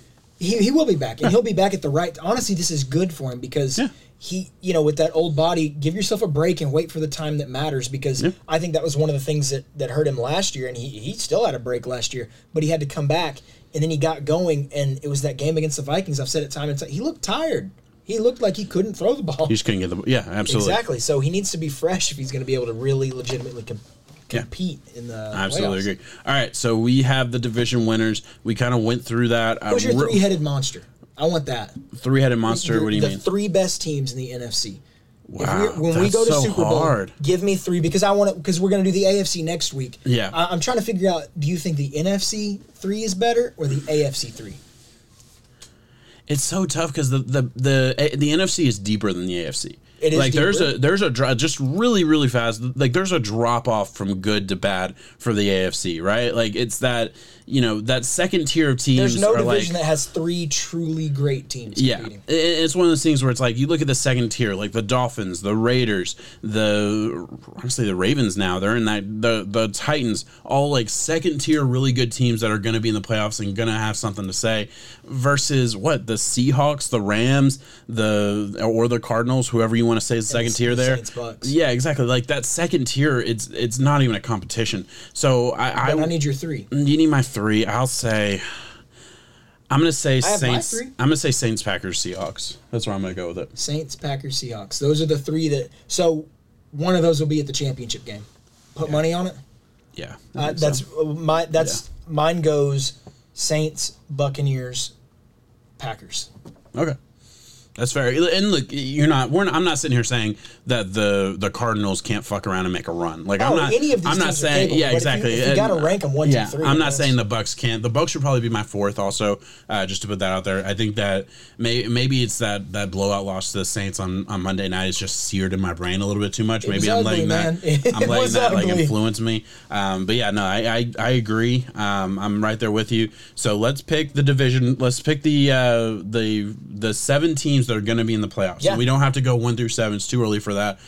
He, he will be back, and he'll be back at the right. Honestly, this is good for him because Yeah. he, you know, with that old body, give yourself a break and wait for the time that matters. Because Yeah. I think that was one of the things that that hurt him last year, and he he still had a break last year, but he had to come back, and then he got going, and it was that game against the Vikings. I've said it time and time. He looked tired. He looked like he couldn't throw the ball. Just couldn't get the. Yeah, absolutely. Exactly. So he needs to be fresh if he's going to be able to really legitimately com- Yeah. compete in the. I absolutely playoffs. agree. All right, so we have the division winners. We kind of went through that. Who's um, your three-headed monster? I want that. three-headed monster? Your- what do you the mean? three best teams in the NFC. Wow, when we go to so Super Bowl, hard. give me three because I want to because we're going to do the AFC next week. Yeah. I, I'm trying to figure out. Do you think the NFC three is better or the AFC three? It's so tough because the, the the the NFC is deeper than the AFC. It is like there's a there's a just really really fast like there's a drop off from good to bad for the AFC right like it's that you know that second tier of teams There's no are like division that has three truly great teams yeah, competing. It's one of those things where it's like you look at the second tier, like the Dolphins, the Raiders, the honestly the Ravens. Now they're in that the the Titans, all like second tier, really good teams that are going to be in the playoffs and going to have something to say. Versus what the Seahawks, the Rams, the or the Cardinals, whoever you want to say is second the tier there. Yeah, exactly. Like that second tier, it's it's not even a competition. So I I, I need your three. you need my three. I'll say. I'm gonna say Saints. three. I'm gonna say Saints, Packers, Seahawks. That's where I'm gonna go with it. Saints, Packers, Seahawks. Those are the three that. So one of those will be at the championship game. Put money on it. Yeah, Uh, that's so. uh, my. That's mine. Goes Saints, Buccaneers, Packers. okay. That's fair. And look, you're not. We're. Not, I'm not sitting here saying that the the Cardinals can't fuck around and make a run. Like I'm Oh, not. any of these I'm not saying. yeah, if you- exactly. if you gotta rank 'em one, two, three, I'm not saying the Bucks can't. The Bucks should probably be my fourth. Also, uh, just to put that out there, I think that may, maybe it's that that blowout loss to the Saints on, on Monday night is just seared in my brain a little bit too much. Maybe was I'm ugly, letting man. that. I'm letting that like influence me. Um, but yeah, no, I I, I agree. Um, I'm right there with you. So let's pick the division. Let's pick the uh, the the seven teams that are going to be in the playoffs. Yeah. So we don't have to go one through seven. It's too early for that.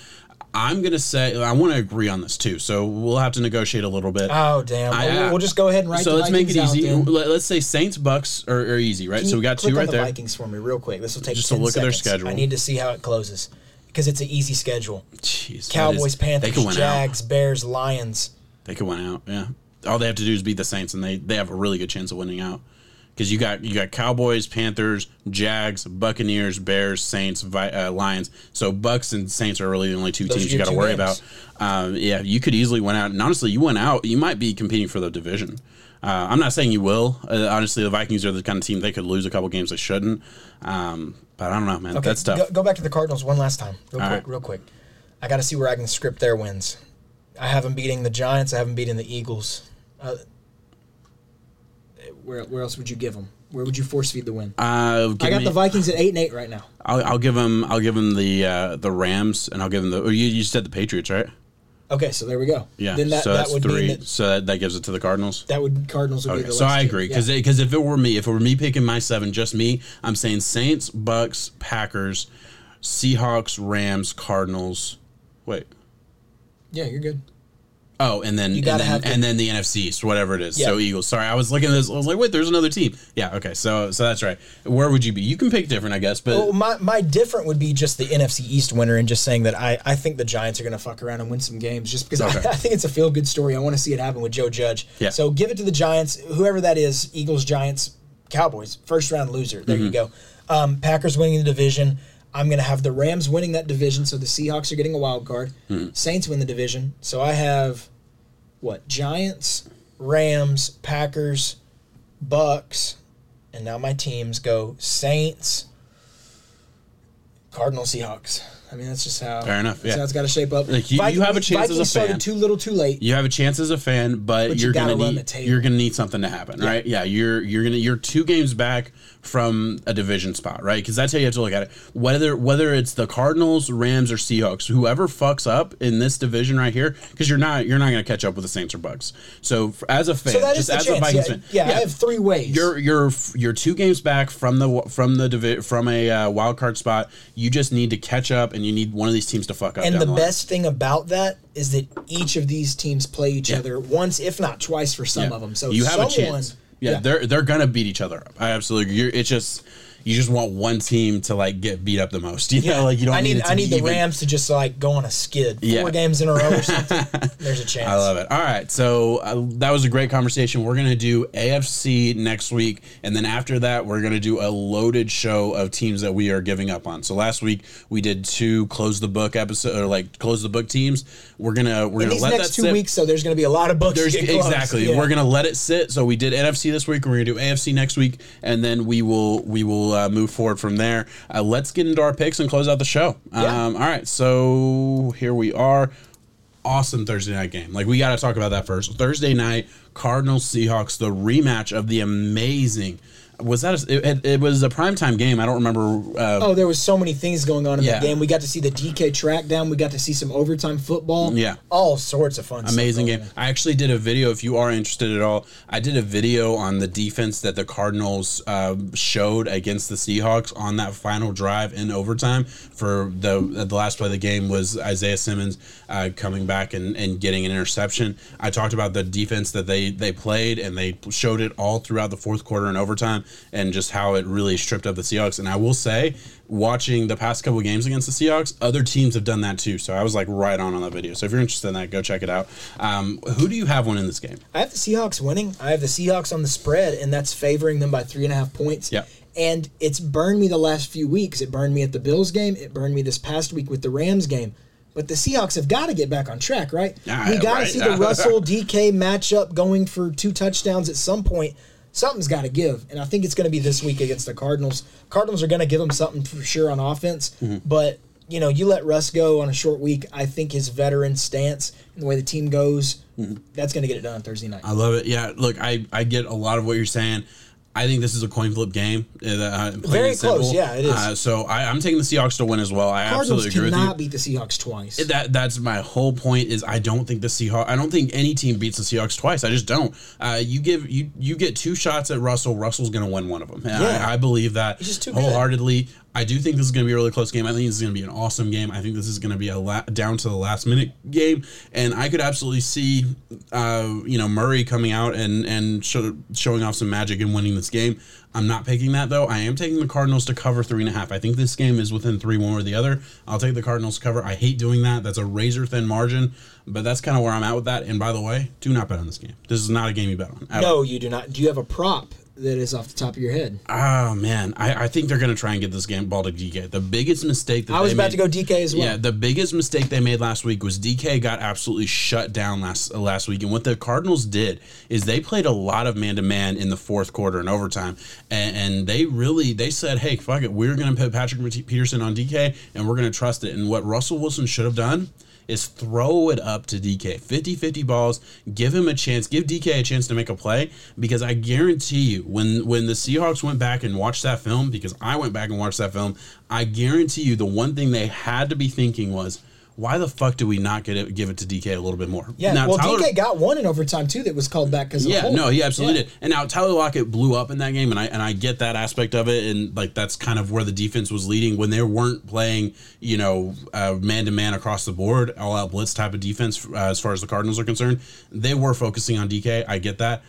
I'm gonna say I want to agree on this too. So we'll have to negotiate a little bit. Oh damn! I- we'll, we'll just go ahead and write. so let's make it out easy. then. Let, us say Saints Bucks are, are easy, right? Can So we got two right the there. Vikings for me, real quick. This will take Just to look at their schedule. I need to see how it closes because it's an easy schedule. Jeez, Cowboys, is- Panthers, win out. Jags, Bears, Lions. They could win out. Yeah. All they have to do is beat the Saints, and they, they have a really good chance of winning out. Because you got you got Cowboys, Panthers, Jags, Buccaneers, Bears, Saints, Vi- uh, Lions. So Bucks and Saints are really the only two Those teams you got to worry games. about. Um, yeah, you could easily win out. And honestly, you went out, you might be competing for the division. Uh, I'm not saying you will. Uh, honestly, the Vikings are the kind of team they could lose a couple games they shouldn't. Um, but I don't know, man. Okay, That's tough. Go, go back to the Cardinals one last time, real All quick, right. real quick. I got to see where I can script their wins. I have them beating the Giants. I have them beating the Eagles. Uh, where where else would you give them? Where would you force feed the win? Uh, I got me- the Vikings at eight and eight right now. I'll, I'll give them. I'll give them the uh, the Rams, and I'll give them the. Or you, you said the Patriots, right? Okay, so there we go. Yeah. Then that, so that that's would three. that, so that, that gives it to the Cardinals. that would Cardinals would be Okay, so I agree Yeah. because because if it were me, if it were me picking my seven, just me, I'm saying Saints, Bucks, Packers, Seahawks, Rams, Cardinals. Wait. yeah, you're good. Oh, and then and gotta then, have and then the NFC East, whatever it is. So Eagles. Sorry, I was looking at this. I was like, wait, there's another team. Yeah. Okay. So so that's right. Where would you be? You can pick different, I guess. But Well, my, my different would be just the NFC East winner and just saying that I, I think the Giants are going to fuck around and win some games just because Okay. I, I think it's a feel good story. I want to see it happen with Joe Judge. Yeah. So give it to the Giants, whoever that is Eagles, Giants, Cowboys, first round loser. There Mm-hmm. you go. Um, Packers winning the division. I'm going to have the Rams winning that division, so the Seahawks are getting a wild card. Mm-hmm. Saints win the division. So I have what? Giants, Rams, Packers, Bucks, and now my teams go Saints, Cardinals, Seahawks. I mean, that's just how. Fair enough, yeah. it's got to shape up. Like, you- you have a chance as a Vikings started fan. too little, too late. You have a chance as a fan, but, But you you're gonna need you're gonna need something to happen, right? Yeah, you're you're gonna you're two games back from a division spot, right? Because that's how you have to look at it. Whether whether it's the Cardinals, Rams, or Seahawks, whoever fucks up in this division right here, because you're not you're not gonna catch up with the Saints or Bucks. So f- as a fan, So just as chance. a Vikings yeah, fan, yeah, I have three ways. you're you're you're two games back from the from the divi- from a uh, wild card spot. You just need to catch up, and you need one of these teams to fuck up. and down the best thing about that is that each of these teams play each other once, if not twice, for some Yeah. of them. So you have someone, a chance. Yeah, they're they're gonna beat each other up. I absolutely. Agree. You're, it's just you just want one team to like get beat up the most. You know, like you don't I need need. I need the even. Rams to just like go on a skid, four Yeah. games in a row or something. There's a chance. I love it. All right, so uh, that was a great conversation. We're gonna do AFC next week, and then after that, we're gonna do a loaded show of teams that we are giving up on. So last week we did two close the book episode or like close the book teams. We're gonna we're In gonna let next that two sit. weeks, so there's going to be a lot of books. Exactly. Yeah. We're gonna let it sit. So we did NFC this week. We're gonna do AFC next week, and then we will we will uh, move forward from there. Uh, let's get into our picks and close out the show. Yeah. Um, all right. So here we are. Awesome Thursday night game. Like we got to talk about that first. Thursday night, Cardinals Seahawks, the rematch of the amazing. Was that a, it, it was a primetime game? I don't remember. Uh, Oh, there was so many things going on in Yeah. that game. We got to see the DK track down. We got to see some overtime football. Yeah. all sorts of fun. Amazing game. I actually did a video. If you are interested at all, I did a video on the defense that the Cardinals uh, showed against the Seahawks on that final drive in overtime. For the the last play of the game was Isaiah Simmons uh, coming back and, and getting an interception. I talked about the defense that they they played and they showed it all throughout the fourth quarter and overtime, and just how it really stripped up the Seahawks. And I will say, watching the past couple games against the Seahawks, other teams have done that too. So I was like right on on that video. So if you're interested in that, go check it out. Um, who do you have one in this game? I have the Seahawks winning. I have the Seahawks on the spread, and that's favoring them by three and a half points. Yeah And it's burned me the last few weeks. It burned me at the Bills game. It burned me this past week with the Rams game. But the Seahawks have got to get back on track, right? Ah, we got to right. see the Russell DK matchup going for two touchdowns at some point. Something's got to give, and I think it's going to be this week against the Cardinals. Cardinals are going to give them something for sure on offense, Mm-hmm. but you know, you let Russ go on a short week. I think his veteran stance and the way the team goes, Mm-hmm. that's going to get it done on Thursday night. I love it. Yeah, look, I, I get a lot of what you're saying. I think this is a coin flip game. Uh, Very and simple. close, yeah, it is. Uh, so I, I'm taking the Seahawks to win as well. I Cardinals absolutely agree with you. cannot beat the Seahawks twice. That that's my whole point. Is I don't think the Seahawks. I don't think any team beats the Seahawks twice. I just don't. Uh, you give you you get two shots at Russell. Russell's going to win one of them. Yeah. I, I believe that too good. I do think this is going to be a really close game. I think this is going to be an awesome game. I think this is going to be a la- down to the last minute game, and I could absolutely see, uh, you know, Murray coming out and and show, showing off some magic and winning this game. I'm not picking that though. I am taking the Cardinals to cover three and a half. I think this game is within three, one or the other. I'll take the Cardinals to cover. I hate doing that. That's a razor thin margin, but that's kind of where I'm at with that. And by the way, do not bet on this game. This is not a game you bet on. at all. no, you do not. Do you have a prop that is off the top of your head? Oh man, I, I think they're going to try and get this game ball to DK. The biggest mistake that I was they about made, to go DK as well. Yeah, the biggest mistake they made last week was DK got absolutely shut down last uh, last week. And what the Cardinals did is they played a lot of man to man in the fourth quarter and overtime, and, and they really they said, "Hey, fuck it, we're going to put Patrick Peterson on DK, and we're going to trust it." And what Russell Wilson should have done is throw it up to DK. 50-50 balls, give him a chance, give DK a chance to make a play because I guarantee you when when the Seahawks went back and watched that film because I went back and watched that film, I guarantee you the one thing they had to be thinking was why the fuck do we not get it, give it to DK a little bit more? Yeah, Now, well, Tyler- DK got one in overtime too that was called back because yeah, no, he absolutely Yeah. did. And now Tyler Lockett blew up in that game, and I and I get that aspect of it, and like that's kind of where the defense was leading when they weren't playing, you know, man to man across the board, all out blitz type of defense uh, as far as the Cardinals are concerned. They were focusing on DK. I get that.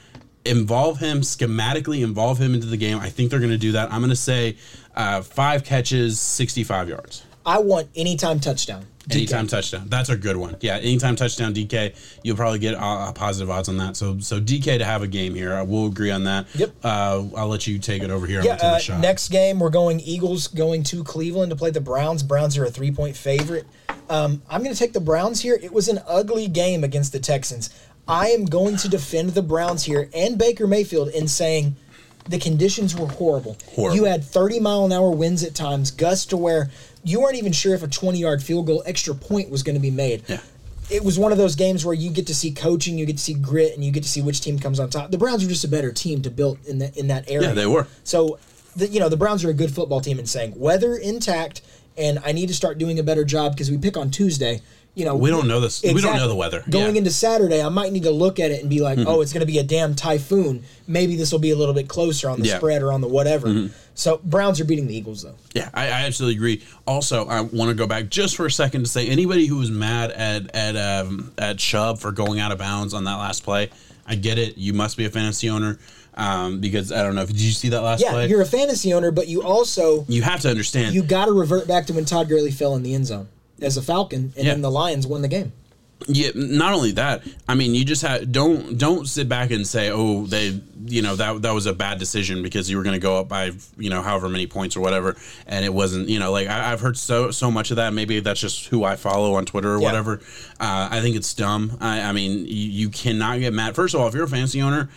Involve him schematically, involve him into the game. I think they're going to do that. I'm going to say uh, five catches, 65 yards. I want anytime touchdown. DK. Anytime touchdown. That's a good one. Yeah, anytime touchdown DK. You'll probably get uh, positive odds on that. So so DK to have a game here. I will agree on that. Yep. Uh, I'll let you take it over here. Yeah, uh, shot. next game we're going Eagles going to Cleveland to play the Browns. Browns are a three point favorite. Um, I'm going to take the Browns here. It was an ugly game against the Texans. I am going to defend the Browns here and Baker Mayfield in saying the conditions were horrible. Horrible. You had 30 mile an hour winds at times, gusts to where you weren't even sure if a 20 yard field goal extra point was going to be made. Yeah. It was one of those games where you get to see coaching, you get to see grit, and you get to see which team comes on top. The Browns were just a better team to build in that in that area. Yeah, they were. So, the, you know, the Browns are a good football team And saying weather intact, and I need to start doing a better job because we pick on Tuesday. You know, We don't know this- we don't know the weather. Going Yeah. Mm-hmm. into Saturday, I might need to look at it and be like, oh, it's going to be a damn typhoon. Maybe this will be a little bit closer on the Yeah. Mm-hmm. spread or on the whatever. So Browns are beating the Eagles though. Yeah, I, I absolutely agree. Also, I want to go back just for a second to say anybody who was mad at at um, at Chubb for going out of bounds on that last play, I get it. You must be a fantasy owner um, because I don't know. Did you see that last Yeah, play? you're a fantasy owner, but you also you have to understand. you got to revert back to when Todd Gurley fell in the end zone as a Falcon, and Yeah. then the Lions won the game. Yeah, not only that. I mean, you just have don't don't sit back and say, "Oh, they, you know, that that was a bad decision because you were going to go up by, you know, however many points or whatever, and it wasn't." You know, like I, I've heard so so much of that. Maybe that's just who I follow on Twitter or Yeah. whatever. Uh, I think it's dumb. I, I mean, you, you cannot get mad. First of all, if you're a fantasy owner.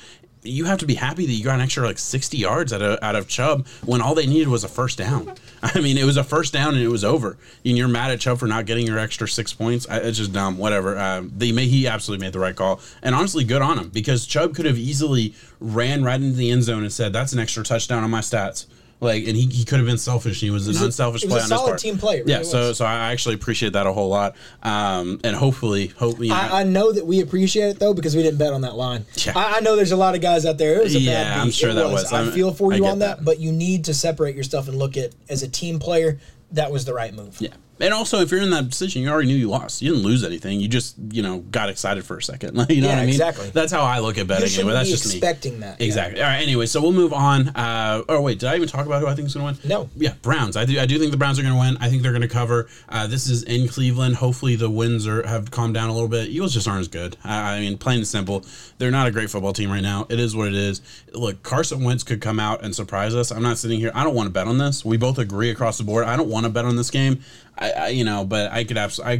You have to be happy that you got an extra like 60 yards out of, out of Chubb when all they needed was a first down. I mean, it was a first down and it was over. And you're mad at Chubb for not getting your extra six points. I, it's just dumb. Whatever. Um, they may, he absolutely made the right call. And honestly, good on him because Chubb could have easily ran right into the end zone and said, "That's an extra touchdown on my stats." Like, and he, he could have been selfish. He was an was a- unselfish it was a on his solid part. team play, it yeah. really So so I actually appreciate that a whole lot. Um, and hopefully, hopefully, I, I know that we appreciate it though because we didn't bet on that line. Yeah. I, I know there's a lot of guys out there. It was a Yeah, bad beat. I'm sure It that was. I I'm- feel for you on that, that. but you need to separate yourself and look at as a team player. That was the right move. Yeah. And also, if you're in that position, you already knew you lost. You didn't lose anything. You just, you know, got excited for a second. you know Yeah, what I mean? exactly. That's how I look at betting. Anyway, that's just me. expecting that. Yeah. Exactly. All right. Anyway, so we'll move on. Uh, oh wait, did I even talk about who I think is going to win? No. Yeah, Browns. I do. I do think the Browns are going to win. I think they're going to cover. Uh, this is in Cleveland. Hopefully, the winds are have calmed down a little bit. Eagles just aren't as good. I, I mean, plain and simple, they're not a great football team right now. It is what it is. Look, Carson Wentz could come out and surprise us. I'm not sitting here. I don't want to bet on this. We both agree across the board. I don't want to bet on this game. I, I you know, but I could absolutely. I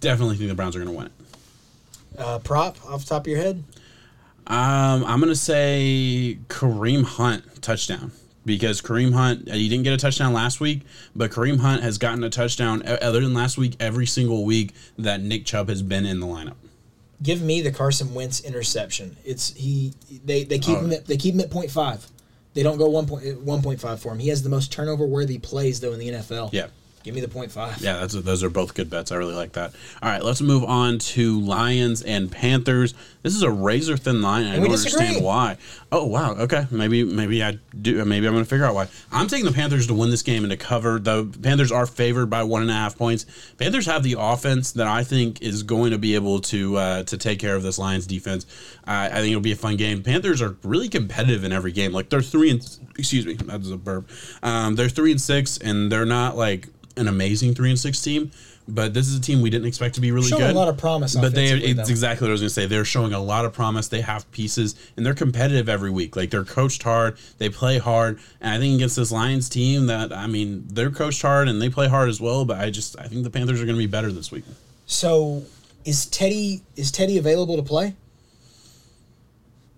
definitely think the Browns are going to win it. Uh, prop off the top of your head? Um, I'm gonna say Kareem Hunt touchdown because Kareem Hunt uh, he didn't get a touchdown last week, but Kareem Hunt has gotten a touchdown other than last week every single week that Nick Chubb has been in the lineup. Give me the Carson Wentz interception. It's he. They they keep Oh. him at they keep him at 0.5. They don't go one point one point five for him. He has the most turnover worthy plays though in the NFL. Yeah. Give me the 0.5. Yeah, that's those are both good bets. I really like that. All right, let's move on to Lions and Panthers. This is a razor thin line. I don't disagree. understand why. Oh wow, okay. Maybe maybe I do. Maybe I'm going to figure out why. I'm taking the Panthers to win this game and to cover. The Panthers are favored by one and a half points. Panthers have the offense that I think is going to be able to uh, to take care of this Lions defense. Uh, I think it'll be a fun game. Panthers are really competitive in every game. Like they're three and excuse me, that was a burp. Um, they're three and six, and they're not like an amazing three and six team. But this is a team we didn't expect to be really Showing good. a lot of promise But they it's though. exactly what I was gonna say. They're showing a lot of promise. They have pieces and they're competitive every week. Like they're coached hard, they play hard. And I think against this Lions team that I mean, they're coached hard and they play hard as well, but I just I think the Panthers are gonna be better this week. So is Teddy is Teddy available to play?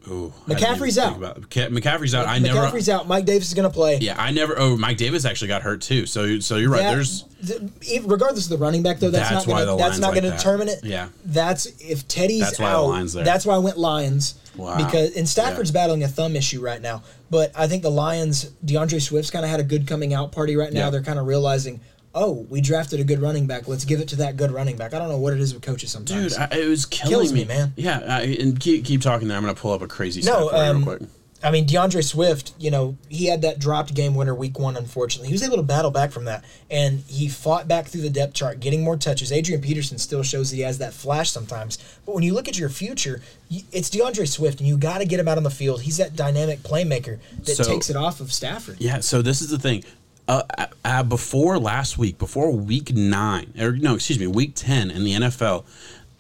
Ooh, I didn't even McCaffrey's out. about- McCaffrey's out. I never McCaffrey's out. Mike Davis is going to play. Yeah, I never oh Mike Davis actually got hurt too. So so you're right. That- There's th- if- regardless of the running back though, that's, That's not gonna, the that's not like going to determine it. Yeah. that's if Teddy's That's why the out. That's why I went Lions. Wow. Because and Stafford's Yeah. battling a thumb issue right now, but I think the Lions, D'Andre Swift's kind of had a good coming out party right now. Yeah. They're kind of realizing, oh, we drafted a good running back. Let's give it to that good running back. I don't know what it is with coaches sometimes. Dude, I, it was killing Kills me, me, man. Yeah, I, and keep, keep talking there. I'm gonna pull up a crazy No, um, real quick. I mean, D'Andre Swift, you know, he had that dropped game winner week one, unfortunately. He was able to battle back from that. And he fought back through the depth chart, getting more touches. Adrian Peterson still shows that he has that flash sometimes. But when you look at your future, it's D'Andre Swift, and you got to get him out on the field. He's that dynamic playmaker that So- takes it off of Stafford. Yeah, so this is the thing. Uh, uh, uh, before last week, before week nine, or no, excuse me, week ten in the NFL,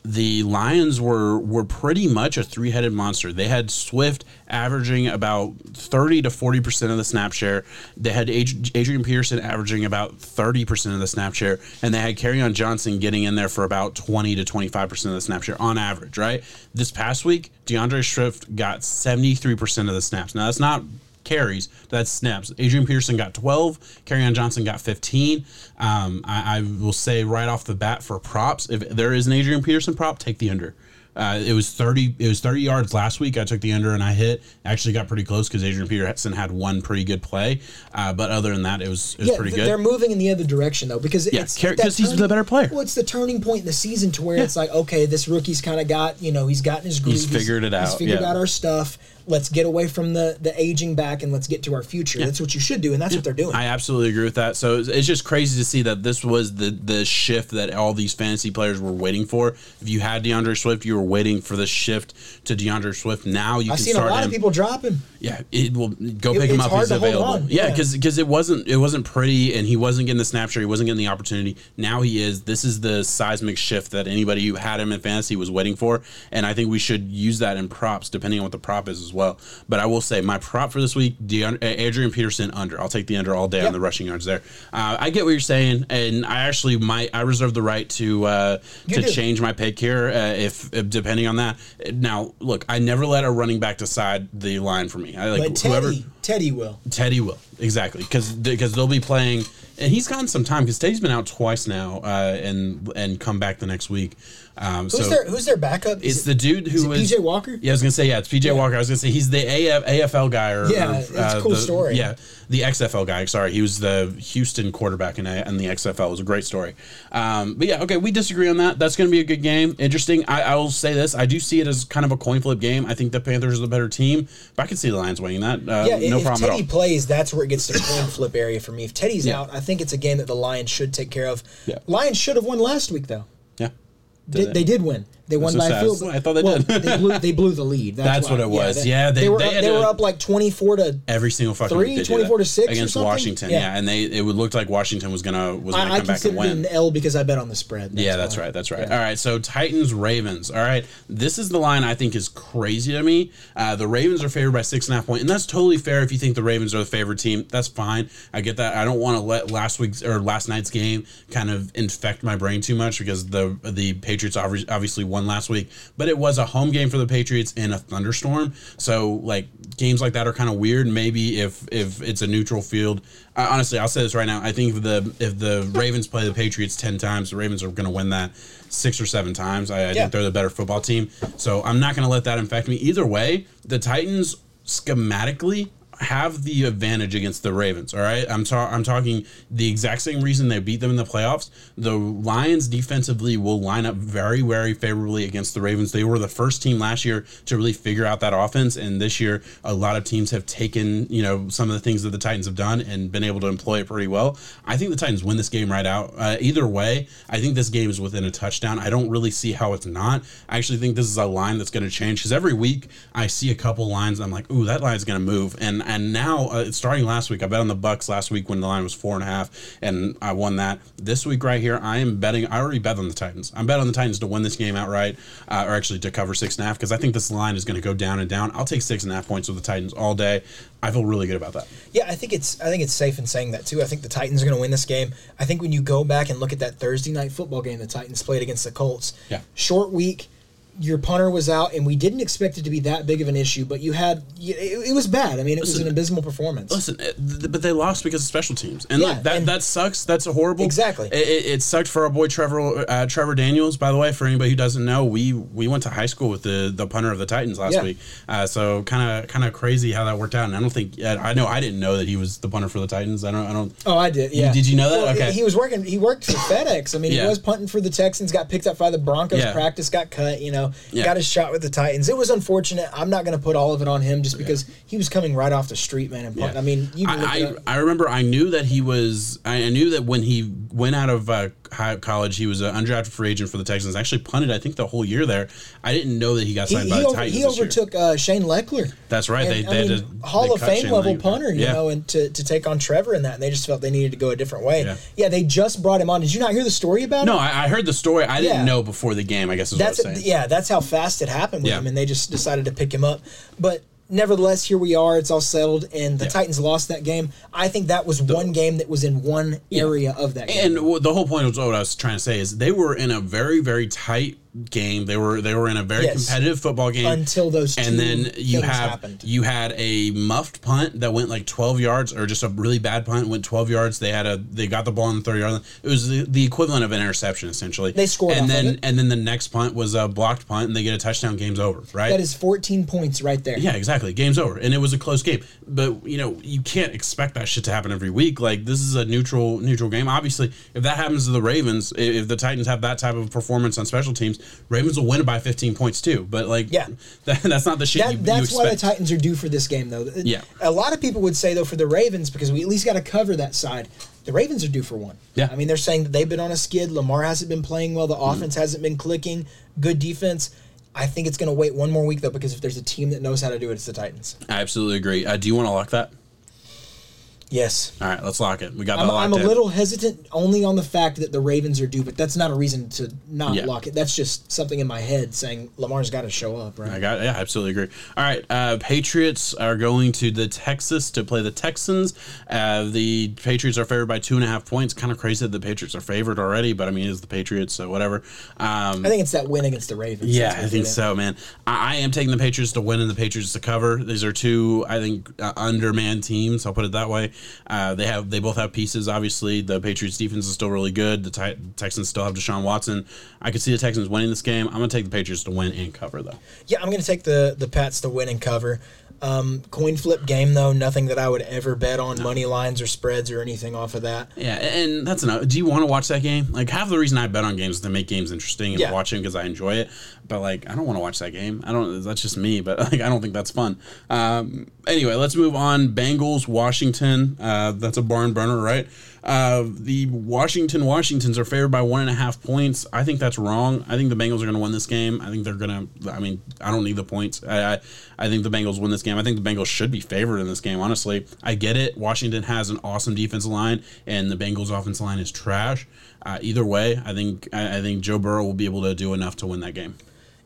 the Lions were were pretty much a three headed monster. They had Swift averaging about thirty to forty percent of the snap share. They had Adrian Peterson averaging about thirty percent of the snap share, and they had on Johnson getting in there for about twenty to twenty five percent of the snap share on average. Right. This past week, D'Andre Swift got seventy three percent of the snaps. Now that's not carries. That's snaps. Adrian Peterson got 12. on Johnson got 15. Um, I, I will say right off the bat for props, if there is an Adrian Peterson prop, take the under. Uh, it was 30. It was 30 yards last week. I took the under and I hit. Actually got pretty close because Adrian Peterson had one pretty good play. Uh, but other than that, it was it was Yeah, pretty good. they're moving in the other direction though because Yeah, it's Car- that 'cause he's the better player. Well, it's the turning point in the season to where it's like, okay, this rookie's kind of got you know he's gotten his groove. He's figured it out He's figured yeah. out our stuff. Let's get away from the the aging back and let's get to our future. That's what you should do, and that's what they're doing. I absolutely agree with that. So it's, it's just crazy to see that this was the the shift that all these fantasy players were waiting for. If you had D'Andre Swift, you were waiting for the shift to D'Andre Swift. Now you I've can seen a lot him. of people drop him. Yeah, it will go It- pick him up. He's available. Yeah, yeah. because it wasn't it wasn't pretty, and he wasn't getting the snapshot. He wasn't getting the opportunity. Now he is. This is the seismic shift that anybody who had him in fantasy was waiting for, and I think we should use that in props, depending on what the prop is as well. But I will say my prop for this week, uh, Adrian Peterson under. I'll take the under all day Yep. on the rushing yards there. Uh, I get what you're saying, and I actually might I reserve the right to uh, to do. change my pick here uh, if, if depending on that. Now, look, I never let a running back decide the line for me. I like But whoever. Teddy, Teddy will. Teddy will exactly because because they'll be playing, and he's gotten some time because Teddy's been out twice now, uh, and and come back the next week. Um, Who's so their Who's their backup? Is it's it- the dude is who it was PJ Walker? Yeah, I was gonna say yeah, it's PJ Walker. I was gonna say he's the AF, AFL guy or Yeah, it's a cool the- story. Yeah, the XFL guy. Sorry, he was the Houston quarterback in, a, in the XFL. It was a great story. Um, but yeah, okay, we disagree on that. That's gonna be a good game. Interesting. I, I will say this: I do see it as kind of a coin flip game. I think the Panthers are the better team, but I can see the Lions winning that. Uh, Yeah, no if problem Teddy at all. plays, that's where it gets to the coin flip area for me. If Teddy's Yeah. out, I think it's a game that the Lions should take care of. Yeah. Lions should have won last week, though. Yeah. They, they did win. They won by a field goal. I thought they well, did. they blew they blew the lead. That's why. what it was. Yeah, they- they were up, they were up like twenty four to. Every single fucking Three, week they did 24 to six or against? Washington. Yeah. Yeah. and they it would look like Washington was gonna was gonna I, I come back and win. an L because I bet on the spread. Yeah, that's why. right. That's right. Yeah. All right. So Titans Ravens. All right. This is the line I think is crazy to me. Uh, the Ravens are favored by six and a half point, and that's totally fair if you think the Ravens are the favorite team. That's fine. I get that. I don't want to let last week's or last night's game kind of infect my brain too much because the the Patriots obvi- obviously won last week, but it was a home game for the Patriots in a thunderstorm. So like games like that are kind of weird. Maybe if if it's a neutral field, uh, honestly, I'll say this right now. I think if the if the Ravens play the Patriots ten times, the Ravens are going to win that six or seven times. I, I Yeah. think they're the better football team. So I'm not going to let that infect me. Either way, the Titans schematically have the advantage against the Ravens. All right, I'm ta- I'm talking the exact same reason they beat them in the playoffs. The Lions defensively will line up very very favorably against the Ravens. They were the first team last year to really figure out that offense, and this year a lot of teams have taken you know some of the things that the Titans have done and been able to employ it pretty well. I think the Titans win this game right out. Uh, either way, I think this game is within a touchdown. I don't really see how it's not. I actually think this is a line that's going to change because every week I see a couple lines. I'm like, ooh, that line's going to move. And and now uh, starting last week, I bet on the Bucks last week when the line was four and a half, and I won that. This week right here, I am betting. I already bet on the Titans. I'm bet on the Titans to win this game outright, uh, or actually to cover six and a half because I think this line is going to go down and down. I'll take six and a half points with the Titans all day. I feel really good about that. Yeah, I think it's I think it's safe in saying that too. I think the Titans are going to win this game. I think when you go back and look at that Thursday night football game the Titans played against the Colts, Yeah. short week, your punter was out, and we didn't expect it to be that big of an issue. But you had it, it was bad. I mean, it was an abysmal performance. Listen, uh, but they lost because of special teams, and Yeah, look, that and- that sucks. That's a horrible. Exactly. It, it, it sucked for our boy Trevor uh, Trevor Daniels. By the way, for anybody who doesn't know, we we went to high school with the the punter of the Titans last Yeah. week. Uh, so kind of kind of crazy how that worked out. And I don't think I know I didn't know that he was the punter for the Titans. I don't I don't. Oh, I did. Yeah. did you know that? Well, Okay. He was working. He worked for FedEx. I mean, Yeah. he was punting for the Texans. Got picked up by the Broncos. Practice got cut. You know, Yeah. got his shot with the Titans. It was unfortunate. I'm not going to put all of it on him just because he was coming right off the street, man. And. Yeah. I mean, you I, I. I remember I knew that he was I knew that when he went out of uh, college he was an undrafted free agent for the Texans actually punted I think the whole year there I didn't know that he got signed he, by the over, Titans he overtook uh, Shane Lechler. That's right. And, they, they mean, to, Hall they of Fame Shane level Lechler. punter, you Yeah. know, and to, to take on Trevor in that, and they just felt they needed to go a different way. Yeah. Yeah, they just brought him on. Did you not hear the story about No, him? I, I heard the story. I didn't know before the game. I guess is That's what I was saying. yeah, that's how fast it happened with him, and they just decided to pick him up. But nevertheless, here we are. It's all settled, and the Yeah. Titans lost that game. I think that was one game that was in one area of that game. And the whole point of what I was trying to say is they were in a very very tight game. They were they were in a very Yes. competitive football game Until those and then you have happened. you had a muffed punt that went like 12 yards or just a really bad punt went 12 yards. They had a they got the ball in the 30 yard line. It was the, the equivalent of an interception essentially. They scored and then and then the next punt was a blocked punt and they get a touchdown. Game's over. Right. that is 14 points right there. Yeah, exactly. Game's over, and it was a close game. But you know, you can't expect that shit to happen every week. Like this is a neutral neutral game. Obviously, if that happens to the Ravens, if the Titans have that type of performance on special teams, Ravens will win by 15 points too. But like, Yeah. that, that's not the shit That, you, that's you why the. Titans are due for this game, though. Yeah. A lot of people would say, though, for the Ravens, because we at least got to cover that side, the Ravens are due for one. Yeah. I mean, they're saying that they've been on a skid. Lamar hasn't been playing well. The Mm-hmm. offense hasn't been clicking. Good defense. I think it's going to wait one more week, though, because if there's a team that knows how to do it, it's the Titans. I absolutely agree. Uh, do you want to lock that? Yes. All right, let's lock it. We got I'm, that I'm a in. little hesitant only on the fact that the Ravens are due, but that's not a reason to not Yeah. lock it. That's just something in my head saying Lamar's got to show up, right? I got yeah, I absolutely agree. All right, uh, Patriots are going to the Texas to play the Texans. Uh, the Patriots are favored by two and a half points. Kind of crazy that the Patriots are favored already, but I mean, it's the Patriots, so whatever. Um, I think it's that win against the Ravens. yeah, I think so, man. I, I am taking the Patriots to win and the Patriots to cover. These are two, I think, uh, undermanned teams. I'll put it that way. Uh, they have, they both have pieces. Obviously, the Patriots defense is still really good. The Ti- Texans still have Deshaun Watson. I could see the Texans winning this game. I'm gonna take the Patriots to win and cover, though. Yeah, I'm going to take the the Pats to win and cover. Um, coin flip game though, nothing that I would ever bet on money lines or spreads or anything off of that. Yeah, and that's enough. Do you want to watch that game? Like half the reason I bet on games is to make games interesting and Yeah. watch them because I enjoy it. But like, I don't want to watch that game. I don't. That's just me. But like, I don't think that's fun. Um, anyway, let's move on. Bengals, Washington. Uh, that's a barn burner, right? Uh, the Washington Washingtons are favored by one and a half points. I think that's wrong. I think the Bengals are going to win this game. I think they're going to. I mean, I don't need the points. I, I I think the Bengals win this game. I think the Bengals should be favored in this game. Honestly, I get it. Washington has an awesome defensive line, and the Bengals' offensive line is trash. Uh, either way, I think I, I think Joe Burrow will be able to do enough to win that game.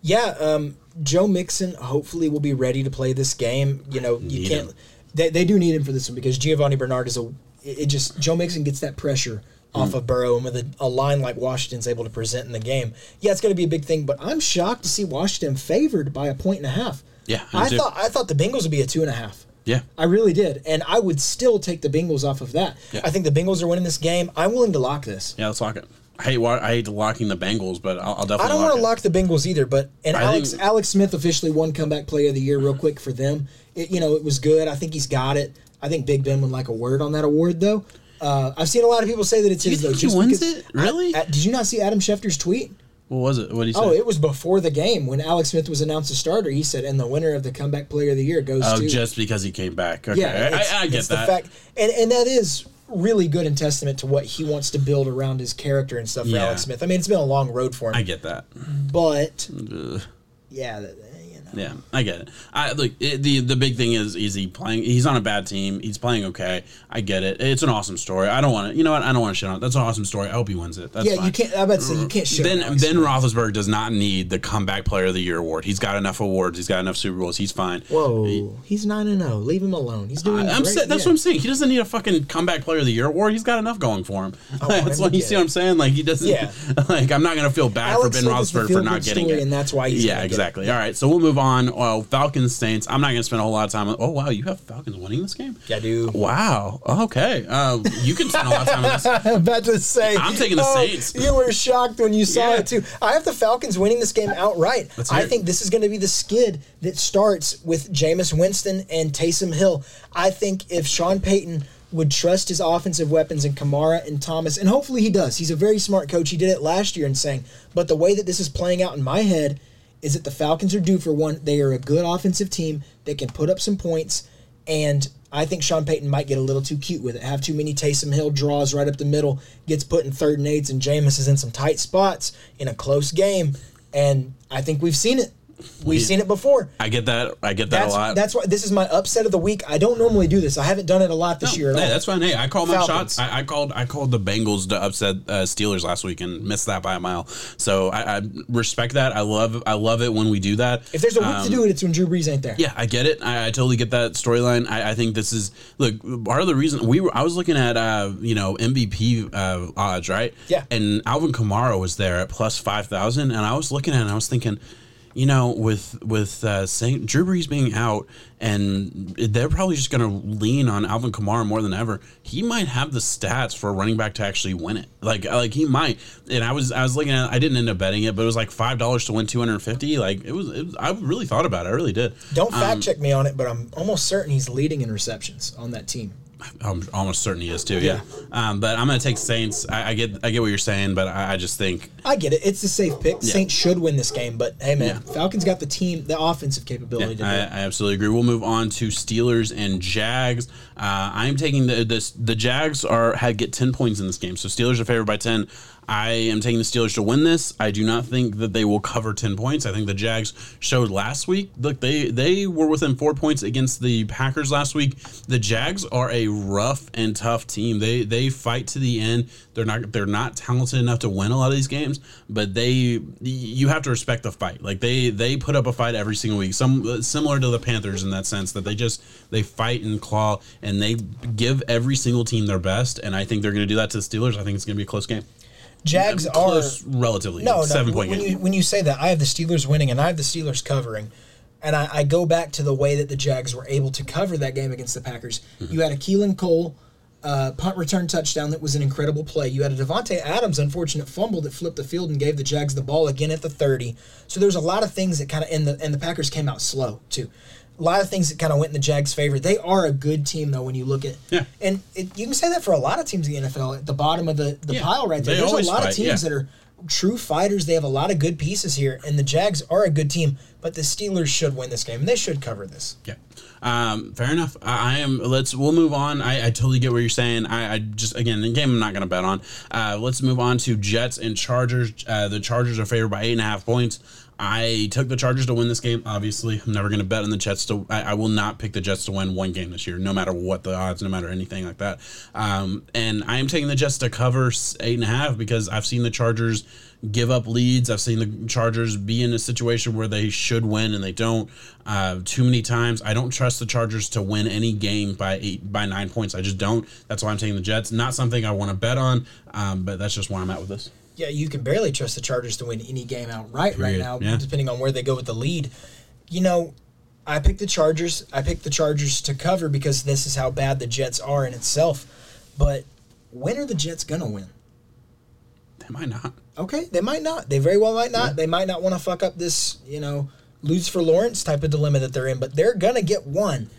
Yeah, um, Joe Mixon hopefully will be ready to play this game. You know, you Need can't. him. They, they do need him for this one because Giovani Bernard is a. It it just Joe Mixon gets that pressure Mm. off of Burrow, and with a, a line like Washington's able to present in the game, yeah, it's going to be a big thing. But I'm shocked to see Washington favored by a point and a half. Yeah, I thought I thought the Bengals would be a two and a half. Yeah, I really did, and I would still take the Bengals off of that. Yeah. I think the Bengals are winning this game. I'm willing to lock this. yeah. Let's lock it. I hate I hate locking the Bengals, but I'll, I'll definitely. I don't want to lock the Bengals either, but and I Alex think- Alex Smith officially won comeback player of the year real quick for them. It, you know, it was good. I think he's got it. I think Big Ben would like a word on that award though. Uh, I've seen a lot of people say that it's you his though. he just wins it? Really? I- I- did you not see Adam Schefter's tweet? What was it? What did he say? Oh, it was before the game when Alex Smith was announced a starter. He said, "And the winner of the comeback player of the year goes Oh, to." just because he came back. Okay, yeah, I, I get it's that. the fact, and and that is really good and testament to what he wants to build around his character and stuff for Yeah. Alex Smith. I mean, it's been a long road for him, I get that. but Ugh. yeah, know. Yeah, I get it. I look. It, the The big thing is, is he playing? He's on a bad team. He's playing okay. I get it. It's an awesome story. I don't want to. You know what? I don't want to shit on it. That's an awesome story. I hope he wins it. That's Yeah, fine. you can't. I bet say you can't shit. Ben on Ben. Roethlisberger does not need the comeback player of the year award. He's got enough awards. He's got enough Super Bowls. He's fine. Whoa, he's nine and zero. Leave him alone. He's doing. I, am that's yeah. what I'm saying. He doesn't need a fucking comeback player of the year award. He's got enough going for him. Oh, him that's what you see it. what I'm saying. Like he doesn't. Yeah. Like I'm not gonna feel bad Alex for Ben Smith is the Roethlisberger for not getting it. and that's why he's yeah, gonna get it. exactly. All right, so we'll move on. Well, Falcons Saints. I'm not gonna spend a whole lot of time. on Oh wow, you have Falcons winning this game. Yeah, I do. Wow. Okay. Uh, you can spend a lot of time on this. I'm about to say. I'm taking the oh, Saints. You were shocked when you saw Yeah. it too. I have the Falcons winning this game outright. Let's hear I it. think this is going to be the skid that starts with Jameis Winston and Taysom Hill. I think if Sean Payton would trust his offensive weapons in Kamara and Thomas, and hopefully he does. He's a very smart coach. He did it last year and saying, but the way that this is playing out in my head is that the Falcons are due for one. They are a good offensive team. They can put up some points. And I think Sean Payton might get a little too cute with it. Have too many Taysom Hill draws right up the middle, gets put in third and eights, and Jameis is in some tight spots in a close game. And I think we've seen it. We've seen it before. I get that. I get that That's a lot. that's why this is my upset of the week. I don't normally do this. I haven't done it a lot this No, year at hey, all. that's fine. Hey, I called my Falcons. shots. I, I called. I called the Bengals to upset uh, Steelers last week and missed that by a mile. So I, I respect that. I love. I love it when we do that. if there's a week Um, to do it, it's when Drew Brees ain't there. Yeah, I get it. I, I totally get that storyline. I, I think this is look part of the reason we were. I was looking at uh, you know MVP uh, odds, right? Yeah. And Alvin Kamara was there at plus five thousand, and I was looking at it and I was thinking, you know, with with uh, Saint Drew Brees being out, and they're probably just going to lean on Alvin Kamara more than ever. He might have the stats for a running back to actually win it. Like like he might. And I was I was looking at. I didn't end up betting it, but it was like five dollars to win two hundred fifty. Like it was, it was. I really thought about it. I really did. Don't fact Um, check me on it, but I'm almost certain he's leading in receptions on that team. I'm almost certain he is too. Yeah. Um, but I'm gonna take Saints. I, I get I get what you're saying, but I, I just think I get it. It's a safe pick. Saints should win this game, but hey, man, Yeah. Falcons got the team, the offensive capability to I. I absolutely agree. We'll move on to Steelers and Jags. Uh, I'm taking the this the Jags are had get ten points in this game, so Steelers are favored by ten. I am taking the Steelers to win this. I do not think that they will cover ten points. I think the Jags showed last week. Look, they they were within four points against the Packers last week. The Jags are a rough and tough team. They they fight to the end. They're not they're not talented enough to win a lot of these games, but they you have to respect the fight. Like they they put up a fight every single week. Some similar to the Panthers in that sense that they just they fight and claw and they give every single team their best. And I think they're going to do that to the Steelers. I think it's going to be a close game. Jags are relatively. no, no. seven point when game. you when you say that, I have the Steelers winning and I have the Steelers covering, and I, I go back to the way that the Jags were able to cover that game against the Packers. Mm-hmm. You had a Keelan Cole. Uh, punt return touchdown that was an incredible play. You had a Davante Adams unfortunate fumble that flipped the field and gave the Jags the ball again at the 30. So there's a lot of things that kind of and the and the Packers came out slow too. A lot of things that kind of went in the Jags' favor. They are a good team, though, when you look at Yeah. And it, you can say that for a lot of teams in the NFL. At the bottom of the, the Yeah. pile right there, They there's a lot fight, of teams yeah. that are true fighters. They have a lot of good pieces here, and the Jags are a good team. But the Steelers should win this game, and they should cover this. Yeah. Um, fair enough. I, I am. Let's. We'll move on. I, I totally get what you're saying. I, I just again the game I'm not going to bet on. Uh, let's move on to Jets and Chargers. Uh, the Chargers are favored by eight and a half points. I took the Chargers to win this game. Obviously, I'm never going to bet on the Jets to. I, I will not pick the Jets to win one game this year, no matter what the odds, no matter anything like that. Um, and I am taking the Jets to cover eight and a half because I've seen the Chargers give up leads. I've seen the Chargers be in a situation where they should win and they don't uh, too many times. I don't trust the Chargers to win any game by eight by nine points. I just don't. That's why I'm taking the Jets. Not something I want to bet on, um, but that's just where I'm at with this. Yeah, you can barely trust the Chargers to win any game outright right now, Yeah. depending on where they go with the lead. You know, I picked the Chargers. I picked the Chargers to cover because this is how bad the Jets are in itself. But when are the Jets going to win? They might not. Okay, they might not. They very well might not. They might not want to fuck up this, you know, lose for Lawrence type of dilemma that they're in, but they're going to get one.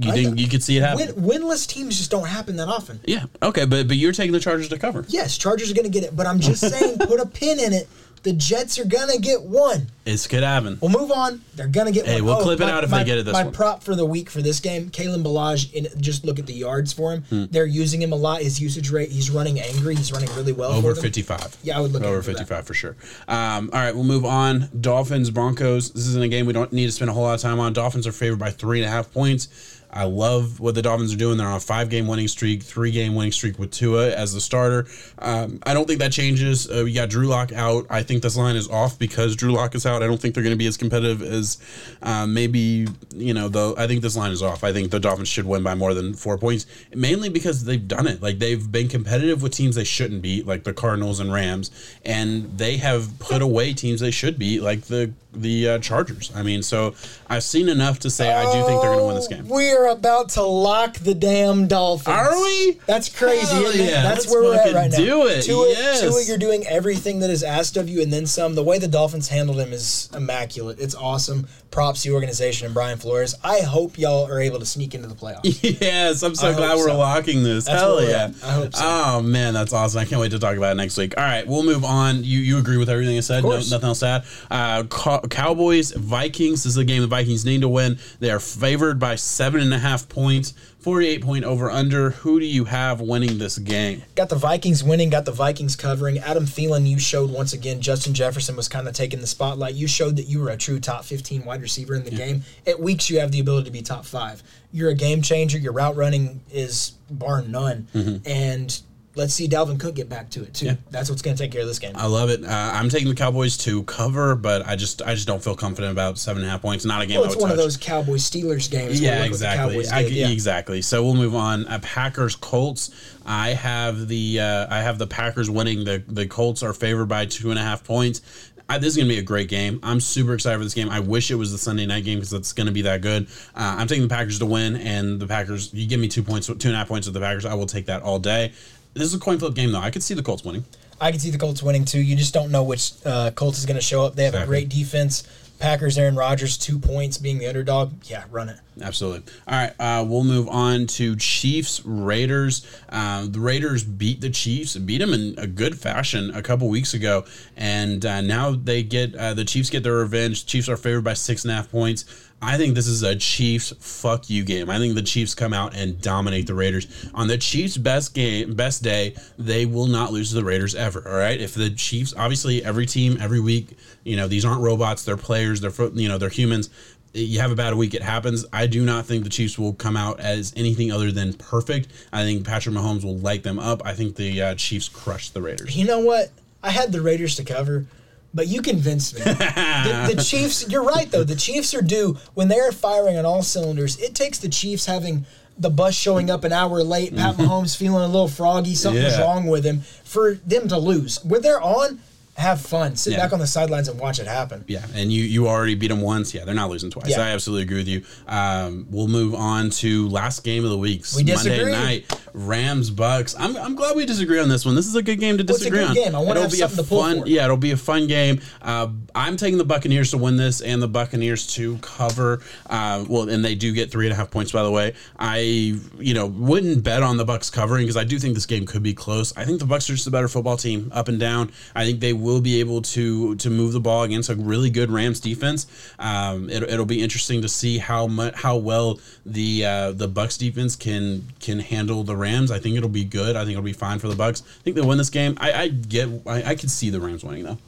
You I think you could see it happen? Win, winless teams just don't happen that often. Yeah. Okay, but but you're taking the Chargers to cover. Yes, Chargers are going to get it, but I'm just saying, put a pin in it. The Jets are going to get one. It's could happen. We'll move on. They're gonna get Hey, one. we'll clip it out if they my, get it this my one. prop for the week for this game, Kalen Ballage. In just look at the yards for him. Hmm. They're using him a lot. His usage rate. He's running angry. He's running really well. Over them. 55. Yeah, I would look over that. 55 for sure. Um, all right, we'll move on. Dolphins, Broncos. This isn't a game we don't need to spend a whole lot of time on. Dolphins are favored by three and a half points. I love what the Dolphins are doing. They're on a five game winning streak, three game winning streak with Tua as the starter. Um, I don't think that changes. Uh, we got Drew Lock out. I think this line is off because Drew Lock is out. I don't think they're going to be as competitive as uh, maybe, you know, though. I think this line is off. I think the Dolphins should win by more than four points, mainly because they've done it. Like they've been competitive with teams they shouldn't beat, like the Cardinals and Rams, and they have put away teams they should beat, like the the uh, Chargers. I mean, so I've seen enough to say I do think they're going to win this game. We're about to lock the damn Dolphins. Are we? That's crazy. Yeah. That's Let's where we're at right now. do it. Tua, Yes. Tua, you're doing everything that is asked of you and then some. The way the Dolphins handled him is immaculate. It's awesome. Props to the organization and Brian Flores. I hope y'all are able to sneak into the playoffs. Yes, I'm so I glad we're so. locking this. That's Hell yeah! I hope so. Oh man, that's awesome. I can't wait to talk about it next week. All right, we'll move on. You you agree with everything I said? No, nothing else to add. Uh, Cow- Cowboys Vikings. This is a game the Vikings need to win. They are favored by seven and a half points. 48 point over under. Who do you have winning this game? Got the Vikings winning, got the Vikings covering. Adam Thielen, you showed once again, Justin Jefferson was kind of taking the spotlight. You showed that you were a true top 15 wide receiver in the game. At weeks, you have the ability to be top five. You're a game changer. Your route running is bar none. Mm-hmm. And let's see Dalvin Cook get back to it, too. Yeah. That's what's going to take care of this game. I love it. Uh, I'm taking the Cowboys to cover, but I just I just don't feel confident about seven and a half points. Not a game. well, it's one of those Cowboys Steelers games. Yeah, look what the exactly. I. Yeah. Exactly. So we'll move on. Uh, Packers Colts. I have the uh, I have the Packers winning. The the Colts are favored by two and a half points. I, this is gonna be a great game. I'm super excited for this game. I wish it was the Sunday night game because it's gonna be that good. Uh, I'm taking the Packers to win, and the Packers. You give me two points, two and a half points with the Packers. I will take that all day. This is a coin flip game though. I could see the Colts winning. I can see the Colts winning too. You just don't know which uh, Colts is going to show up. They have a great defense. Packers, Aaron Rodgers, two points being the underdog. Yeah, run it. Absolutely. All right, uh, we'll move on to Chiefs Raiders. Um, the Raiders beat the Chiefs, beat them in a good fashion a couple weeks ago, and uh, now they get uh, the Chiefs get their revenge. Chiefs are favored by six and a half points. I think this is a Chiefs fuck you game. I think the Chiefs come out and dominate the Raiders on the Chiefs' best game, best day. They will not lose to the Raiders ever. All right. If the Chiefs, obviously, every team, every week, you know, these aren't robots. They're players. They're you know, they're humans you have a bad week, it happens. I do not think the Chiefs will come out as anything other than perfect. I think Patrick Mahomes will light them up. I think the uh, Chiefs crush the Raiders. You know what? I had the Raiders to cover, but you convinced me. the, the Chiefs, you're right, though. The Chiefs are due when they're firing on all cylinders. It takes the Chiefs having the bus showing up an hour late, Pat Mahomes feeling a little froggy, something's Yeah. wrong with him, for them to lose. When they're on, have fun. Sit Yeah. back on the sidelines and watch it happen. Yeah, and you you already beat them once. Yeah, they're not losing twice. Yeah. I absolutely agree with you. Um, we'll move on to last game of the week. We Monday night. Rams Bucks. I'm, I'm glad we disagree on this one. This is a good game to it's a disagree good on. game. I wanna It'll have be a to fun. Yeah, it'll be a fun game. Uh, I'm taking the Buccaneers to win this and the Buccaneers to cover. Uh, well, and they do get three and a half points. By the way, I you know wouldn't bet on the Bucks covering because I do think this game could be close. I think the Bucks are just a better football team, up and down. I think they will be able to to move the ball against a really good Rams defense. Um, it, it'll be interesting to see how much how well the uh, the Bucks defense can can handle the Rams. I think it'll be good. I think it'll be fine for the Bucks. I think they'll win this game. I, I get I, I could see the Rams winning though.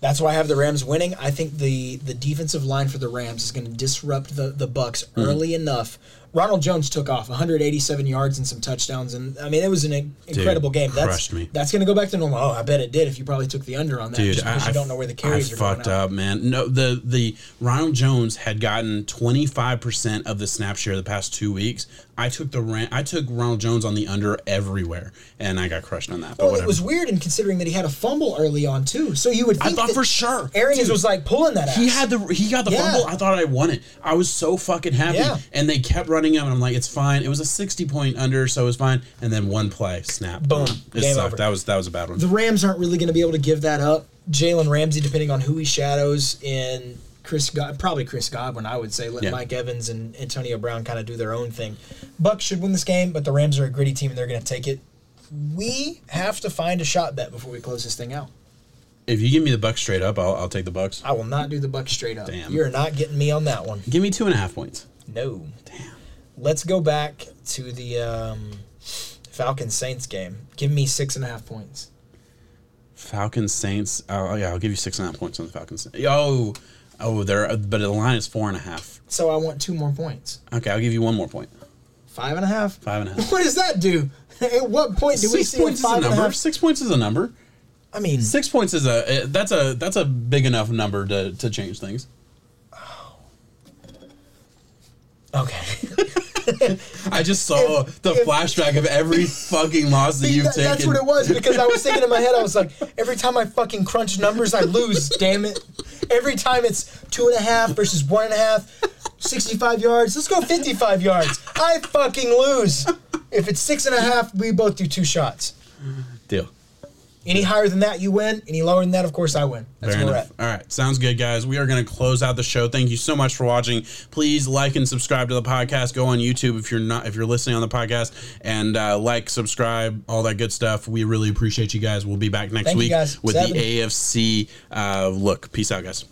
That's why I have the Rams winning. I think the the defensive line for the Rams is going to disrupt the the Bucks Hmm. early enough. Ronald Jones took off 187 yards and some touchdowns, and I mean it was an in- incredible game. That's crushed me. that's going to go back to normal. Oh, I bet it did. If you probably took the under on that, Dude, I, you don't know where the carries I are fucked up, man. No, the the Ronald Jones had gotten twenty five percent of the snap share the past two weeks. I took the ran- I took Ronald Jones on the under everywhere, and I got crushed on that. But Well, whatever. it was weird in considering that he had a fumble early on too. So you would I think thought for sure. Arians Dude, was like pulling that. He had the he got the Yeah. fumble. I thought I won it. I was so fucking happy. Yeah. And they kept running him, and I'm like, it's fine. It was a sixty point under, so it was fine. And then one play, snap, Boom. It Game sucked. over. That was that was a bad one. the Rams aren't really going to be able to give that up. Jalen Ramsey, depending on who he shadows, in Chris God, probably Chris Godwin, I would say. Let Yeah. Mike Evans and Antonio Brown kind of do their own thing. Bucks should win this game, but the Rams are a gritty team and they're going to take it. We have to find a shot bet before we close this thing out. if you give me the Bucks straight up, I'll, I'll take the Bucks. I will not do the Bucks straight up. Damn. You're not getting me on that one. Give me two and a half points. No. Damn. Let's go back to the um, Falcons Saints game. Give me six and a half points. Falcons Saints. Oh yeah, I'll give you six and a half points on the Falcons. Oh, oh, there. But the line is four and a half. So I want two more points. Okay, I'll give you one more point. Five and a half? Five and a half. What does that do? At what point do we Six see a points is a five and a number. half? Six points is a number. I mean, Six points is a eh, that's a that's a big enough number to to change things. Oh. okay. I just saw If- the if- flashback of every fucking loss that See, you've that- taken. that's what it was because I was thinking in my head, I was like, every time I fucking crunch numbers, I lose. damn it! Every time it's two and a half versus one and a half, 65 yards. Let's go 55 yards. I fucking lose. If it's six and a half, we both do two shots. Deal. Any higher than that, you win. Any lower than that, of course, I win. That's Fair where we're enough. at. All right, sounds good, guys. We are going to close out the show. Thank you so much for watching. Please like and subscribe to the podcast. Go on YouTube if you're not if you're listening on the podcast, and uh, like, subscribe, all that good stuff. We really appreciate you guys. We'll be back next Thank week with Seven. the AFC uh, look. Peace out, guys.